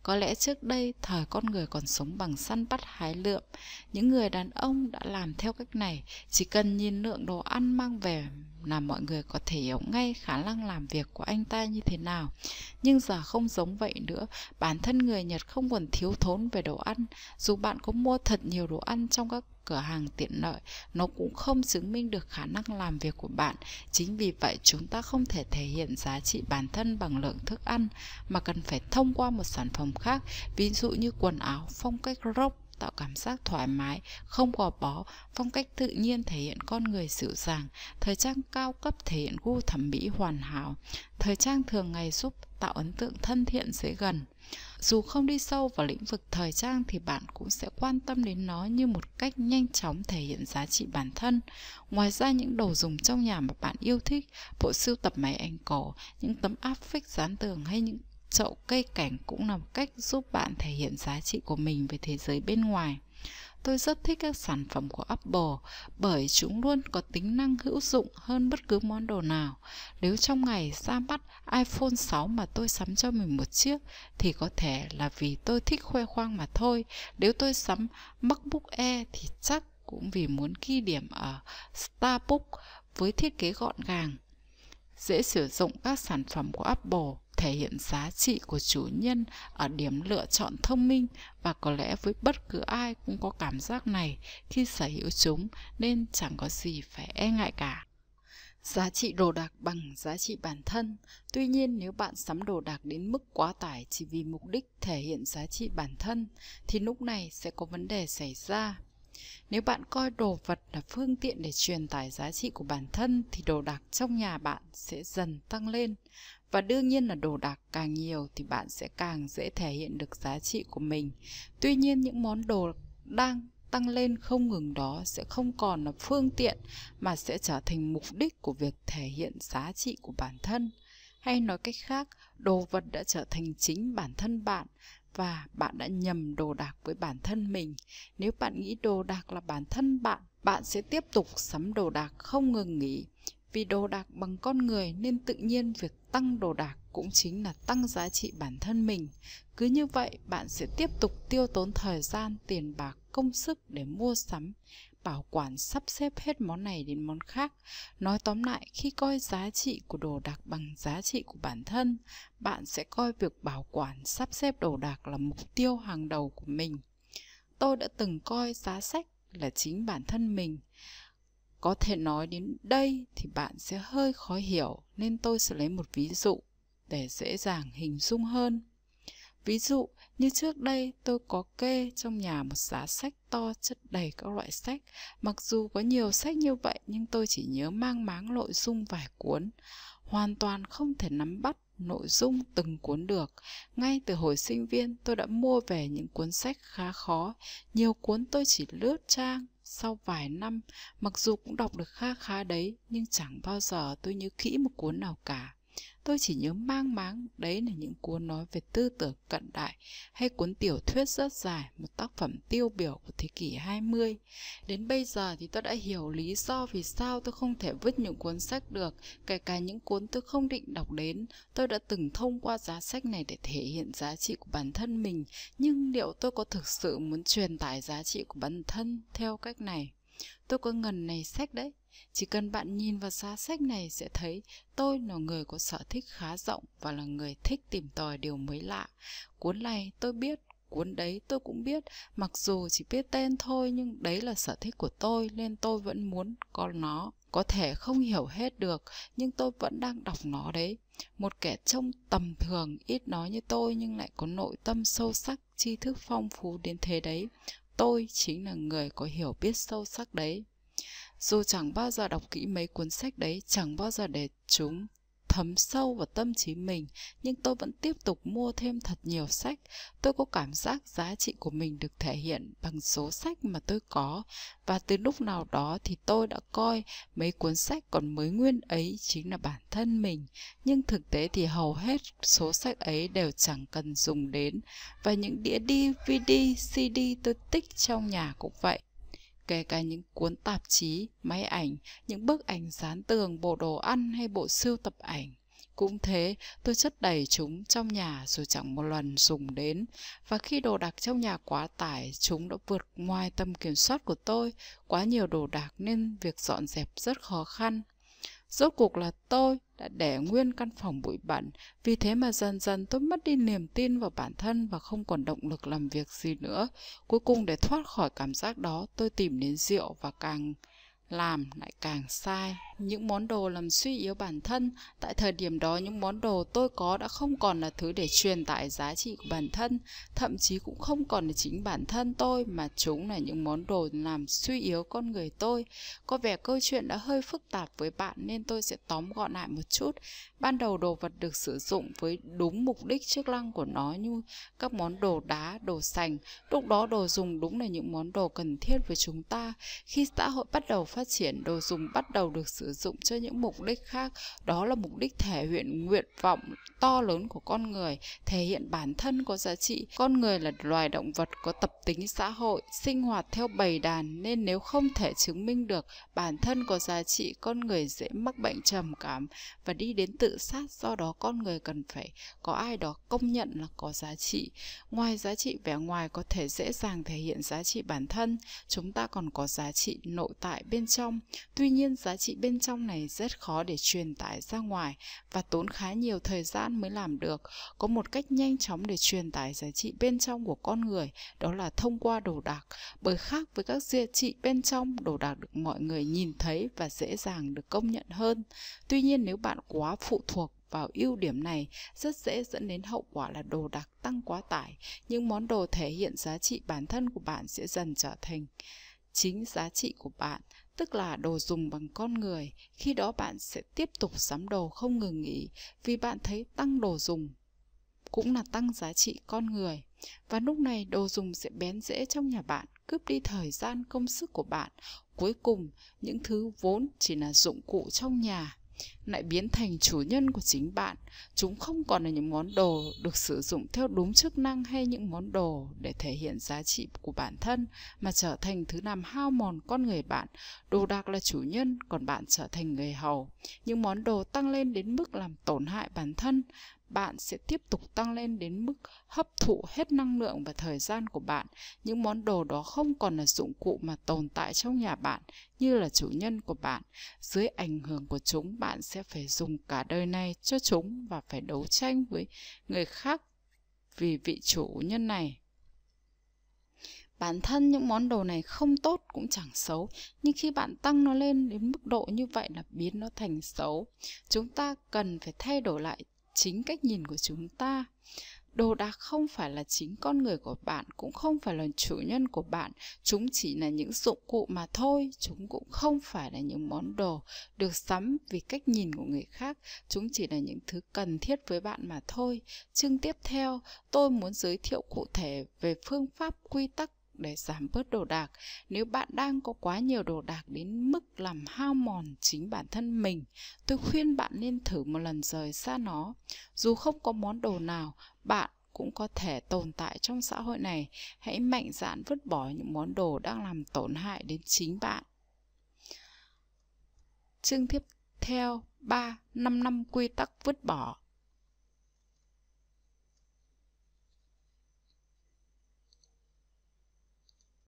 có lẽ trước đây thời con người còn sống bằng săn bắt hái lượm, những người đàn ông đã làm theo cách này. Chỉ cần nhìn lượng đồ ăn mang về là mọi người có thể hiểu ngay khả năng làm việc của anh ta như thế nào. Nhưng giờ không giống vậy nữa. Bản thân người nhật không còn thiếu thốn về đồ ăn. Dù bạn có mua thật nhiều đồ ăn trong các cửa hàng tiện lợi nó cũng không chứng minh được khả năng làm việc của bạn chính vì vậy chúng ta không thể thể hiện giá trị bản thân bằng lượng thức ăn mà cần phải thông qua một sản phẩm khác ví dụ như quần áo phong cách rock tạo cảm giác thoải mái, không gò bó, phong cách tự nhiên thể hiện con người dịu dàng, thời trang cao cấp thể hiện gu thẩm mỹ hoàn hảo, thời trang thường ngày giúp tạo ấn tượng thân thiện dễ gần. Dù không đi sâu vào lĩnh vực thời trang thì bạn cũng sẽ quan tâm đến nó như một cách nhanh chóng thể hiện giá trị bản thân. Ngoài ra những đồ dùng trong nhà mà bạn yêu thích, bộ sưu tập máy ảnh cổ, những tấm áp phích dán tường hay những chậu cây cảnh cũng là một cách giúp bạn thể hiện giá trị của mình với thế giới bên ngoài. Tôi rất thích các sản phẩm của Apple, bởi chúng luôn có tính năng hữu dụng hơn bất cứ món đồ nào. Nếu trong ngày ra mắt iPhone 6 mà tôi sắm cho mình một chiếc, thì có thể là vì tôi thích khoe khoang mà thôi. Nếu tôi sắm MacBook Air thì chắc cũng vì muốn ghi điểm ở Starbucks với thiết kế gọn gàng. Dễ sử dụng các sản phẩm của Apple, thể hiện giá trị của chủ nhân ở điểm lựa chọn thông minh và có lẽ với bất cứ ai cũng có cảm giác này, khi sở hữu chúng nên chẳng có gì phải e ngại cả. Giá trị đồ đạc bằng giá trị bản thân. Tuy nhiên, nếu bạn sắm đồ đạc đến mức quá tải chỉ vì mục đích thể hiện giá trị bản thân, thì lúc này sẽ có vấn đề xảy ra. Nếu bạn coi đồ vật là phương tiện để truyền tải giá trị của bản thân thì đồ đạc trong nhà bạn sẽ dần tăng lên. Và đương nhiên là đồ đạc càng nhiều thì bạn sẽ càng dễ thể hiện được giá trị của mình. Tuy nhiên những món đồ đang tăng lên không ngừng đó sẽ không còn là phương tiện mà sẽ trở thành mục đích của việc thể hiện giá trị của bản thân. Hay nói cách khác, đồ vật đã trở thành chính bản thân bạn và bạn đã nhầm đồ đạc với bản thân mình. Nếu bạn nghĩ đồ đạc là bản thân bạn, bạn sẽ tiếp tục sắm đồ đạc không ngừng nghỉ. Vì đồ đạc bằng con người nên tự nhiên việc tăng đồ đạc cũng chính là tăng giá trị bản thân mình. Cứ như vậy, bạn sẽ tiếp tục tiêu tốn thời gian, tiền bạc, công sức để mua sắm, bảo quản sắp xếp hết món này đến món khác. Nói tóm lại, khi coi giá trị của đồ đạc bằng giá trị của bản thân, bạn sẽ coi việc bảo quản sắp xếp đồ đạc là mục tiêu hàng đầu của mình. Tôi đã từng coi giá sách là chính bản thân mình. Có thể nói đến đây thì bạn sẽ hơi khó hiểu nên tôi sẽ lấy một ví dụ để dễ dàng hình dung hơn. Ví dụ như trước đây tôi có kê trong nhà một giá sách to chất đầy các loại sách. Mặc dù có nhiều sách như vậy nhưng tôi chỉ nhớ mang máng nội dung vài cuốn. Hoàn toàn không thể nắm bắt nội dung từng cuốn được. Ngay từ hồi sinh viên tôi đã mua về những cuốn sách khá khó. Nhiều cuốn tôi chỉ lướt trang sau vài năm, mặc dù cũng đọc được khá khá đấy, nhưng chẳng bao giờ tôi nhớ kỹ một cuốn nào cả. Tôi chỉ nhớ mang máng đấy là những cuốn nói về tư tưởng cận đại hay cuốn tiểu thuyết rất dài, một tác phẩm tiêu biểu của thế kỷ 20. Đến bây giờ thì tôi đã hiểu lý do vì sao tôi không thể vứt những cuốn sách được, kể cả những cuốn tôi không định đọc đến. Tôi đã từng thông qua giá sách này để thể hiện giá trị của bản thân mình, nhưng liệu tôi có thực sự muốn truyền tải giá trị của bản thân theo cách này? Tôi có ngần này sách đấy, chỉ cần bạn nhìn vào giá sách này sẽ thấy tôi là người có sở thích khá rộng và là người thích tìm tòi điều mới lạ. Cuốn này tôi biết, cuốn đấy tôi cũng biết, mặc dù chỉ biết tên thôi nhưng đấy là sở thích của tôi nên tôi vẫn muốn có nó. Có thể không hiểu hết được nhưng tôi vẫn đang đọc nó đấy. Một kẻ trông tầm thường ít nói như tôi nhưng lại có nội tâm sâu sắc, tri thức phong phú đến thế đấy. Tôi chính là người có hiểu biết sâu sắc đấy. Dù chẳng bao giờ đọc kỹ mấy cuốn sách đấy, chẳng bao giờ để chúng thấm sâu vào tâm trí mình, nhưng tôi vẫn tiếp tục mua thêm thật nhiều sách. Tôi có cảm giác giá trị của mình được thể hiện bằng số sách mà tôi có, và từ lúc nào đó thì tôi đã coi mấy cuốn sách còn mới nguyên ấy chính là bản thân mình. Nhưng thực tế thì hầu hết số sách ấy đều chẳng cần dùng đến, và những đĩa DVD, CD tôi tích trong nhà cũng vậy kể cả những cuốn tạp chí, máy ảnh, những bức ảnh dán tường, bộ đồ ăn hay bộ sưu tập ảnh. Cũng thế, tôi chất đầy chúng trong nhà rồi chẳng một lần dùng đến. Và khi đồ đạc trong nhà quá tải, chúng đã vượt ngoài tầm kiểm soát của tôi. Quá nhiều đồ đạc nên việc dọn dẹp rất khó khăn. Rốt cuộc là tôi đã để nguyên căn phòng bụi bẩn, vì thế mà dần dần tôi mất đi niềm tin vào bản thân và không còn động lực làm việc gì nữa. Cuối cùng để thoát khỏi cảm giác đó, tôi tìm đến rượu và càng làm lại càng sai. Những món đồ làm suy yếu bản thân, tại thời điểm đó những món đồ tôi có đã không còn là thứ để truyền tải giá trị của bản thân, thậm chí cũng không còn là chính bản thân tôi, mà chúng là những món đồ làm suy yếu con người tôi. Có vẻ câu chuyện đã hơi phức tạp với bạn nên tôi sẽ tóm gọn lại một chút. Ban đầu đồ vật được sử dụng với đúng mục đích chức năng của nó như các món đồ đá, đồ sành. Lúc đó đồ dùng đúng là những món đồ cần thiết với chúng ta. Khi xã hội bắt đầu phát triển, đồ dùng bắt đầu được sử dụng cho những mục đích khác. Đó là mục đích thể hiện nguyện vọng to lớn của con người, thể hiện bản thân có giá trị. Con người là loài động vật có tập tính xã hội, sinh hoạt theo bầy đàn nên nếu không thể chứng minh được bản thân có giá trị, con người dễ mắc bệnh trầm cảm và đi đến tự sát. Do đó, con người cần phải có ai đó công nhận là có giá trị. Ngoài giá trị vẻ ngoài có thể dễ dàng thể hiện giá trị bản thân, chúng ta còn có giá trị nội tại bên trong. Tuy nhiên, giá trị bên trong này rất khó để truyền tải ra ngoài và tốn khá nhiều thời gian mới làm được. Có một cách nhanh chóng để truyền tải giá trị bên trong của con người, đó là thông qua đồ đạc. Bởi khác với các giá trị bên trong, đồ đạc được mọi người nhìn thấy và dễ dàng được công nhận hơn. Tuy nhiên, nếu bạn quá phụ thuộc vào ưu điểm này, rất dễ dẫn đến hậu quả là đồ đạc tăng quá tải. Những món đồ thể hiện giá trị bản thân của bạn sẽ dần trở thành chính giá trị của bạn tức là đồ dùng bằng con người. Khi đó bạn sẽ tiếp tục sắm đồ không ngừng nghỉ vì bạn thấy tăng đồ dùng cũng là tăng giá trị con người. Và lúc này đồ dùng sẽ bén rễ trong nhà bạn, cướp đi thời gian, công sức của bạn. Cuối cùng, những thứ vốn chỉ là dụng cụ trong nhà lại biến thành chủ nhân của chính bạn. Chúng không còn là những món đồ được sử dụng theo đúng chức năng hay những món đồ để thể hiện giá trị của bản thân, mà trở thành thứ làm hao mòn con người bạn. Đồ đạc là chủ nhân, còn bạn trở thành người hầu. Những món đồ tăng lên đến mức làm tổn hại bản thân bạn sẽ tiếp tục tăng lên đến mức hấp thụ hết năng lượng và thời gian của bạn. Những món đồ đó không còn là dụng cụ mà tồn tại trong nhà bạn, như là chủ nhân của bạn. Dưới ảnh hưởng của chúng, bạn sẽ phải dùng cả đời này cho chúng và phải đấu tranh với người khác vì vị chủ nhân này. Bản thân những món đồ này không tốt cũng chẳng xấu, nhưng khi bạn tăng nó lên đến mức độ như vậy là biến nó thành xấu. Chúng ta cần phải thay đổi lại chính cách nhìn của chúng ta. Đồ đạc không phải là chính con người của bạn, cũng không phải là chủ nhân của bạn. Chúng chỉ là những dụng cụ mà thôi, chúng cũng không phải là những món đồ được sắm vì cách nhìn của người khác. Chúng chỉ là những thứ cần thiết với bạn mà thôi. Chương tiếp theo, tôi muốn giới thiệu cụ thể về phương pháp quy tắc để giảm bớt đồ đạc. Nếu bạn đang có quá nhiều đồ đạc đến mức làm hao mòn chính bản thân mình, tôi khuyên bạn nên thử một lần rời xa nó. Dù không có món đồ nào, bạn cũng có thể tồn tại trong xã hội này. Hãy mạnh dạn vứt bỏ những món đồ đang làm tổn hại đến chính bạn. Chương tiếp theo 3. 5 năm quy tắc vứt bỏ.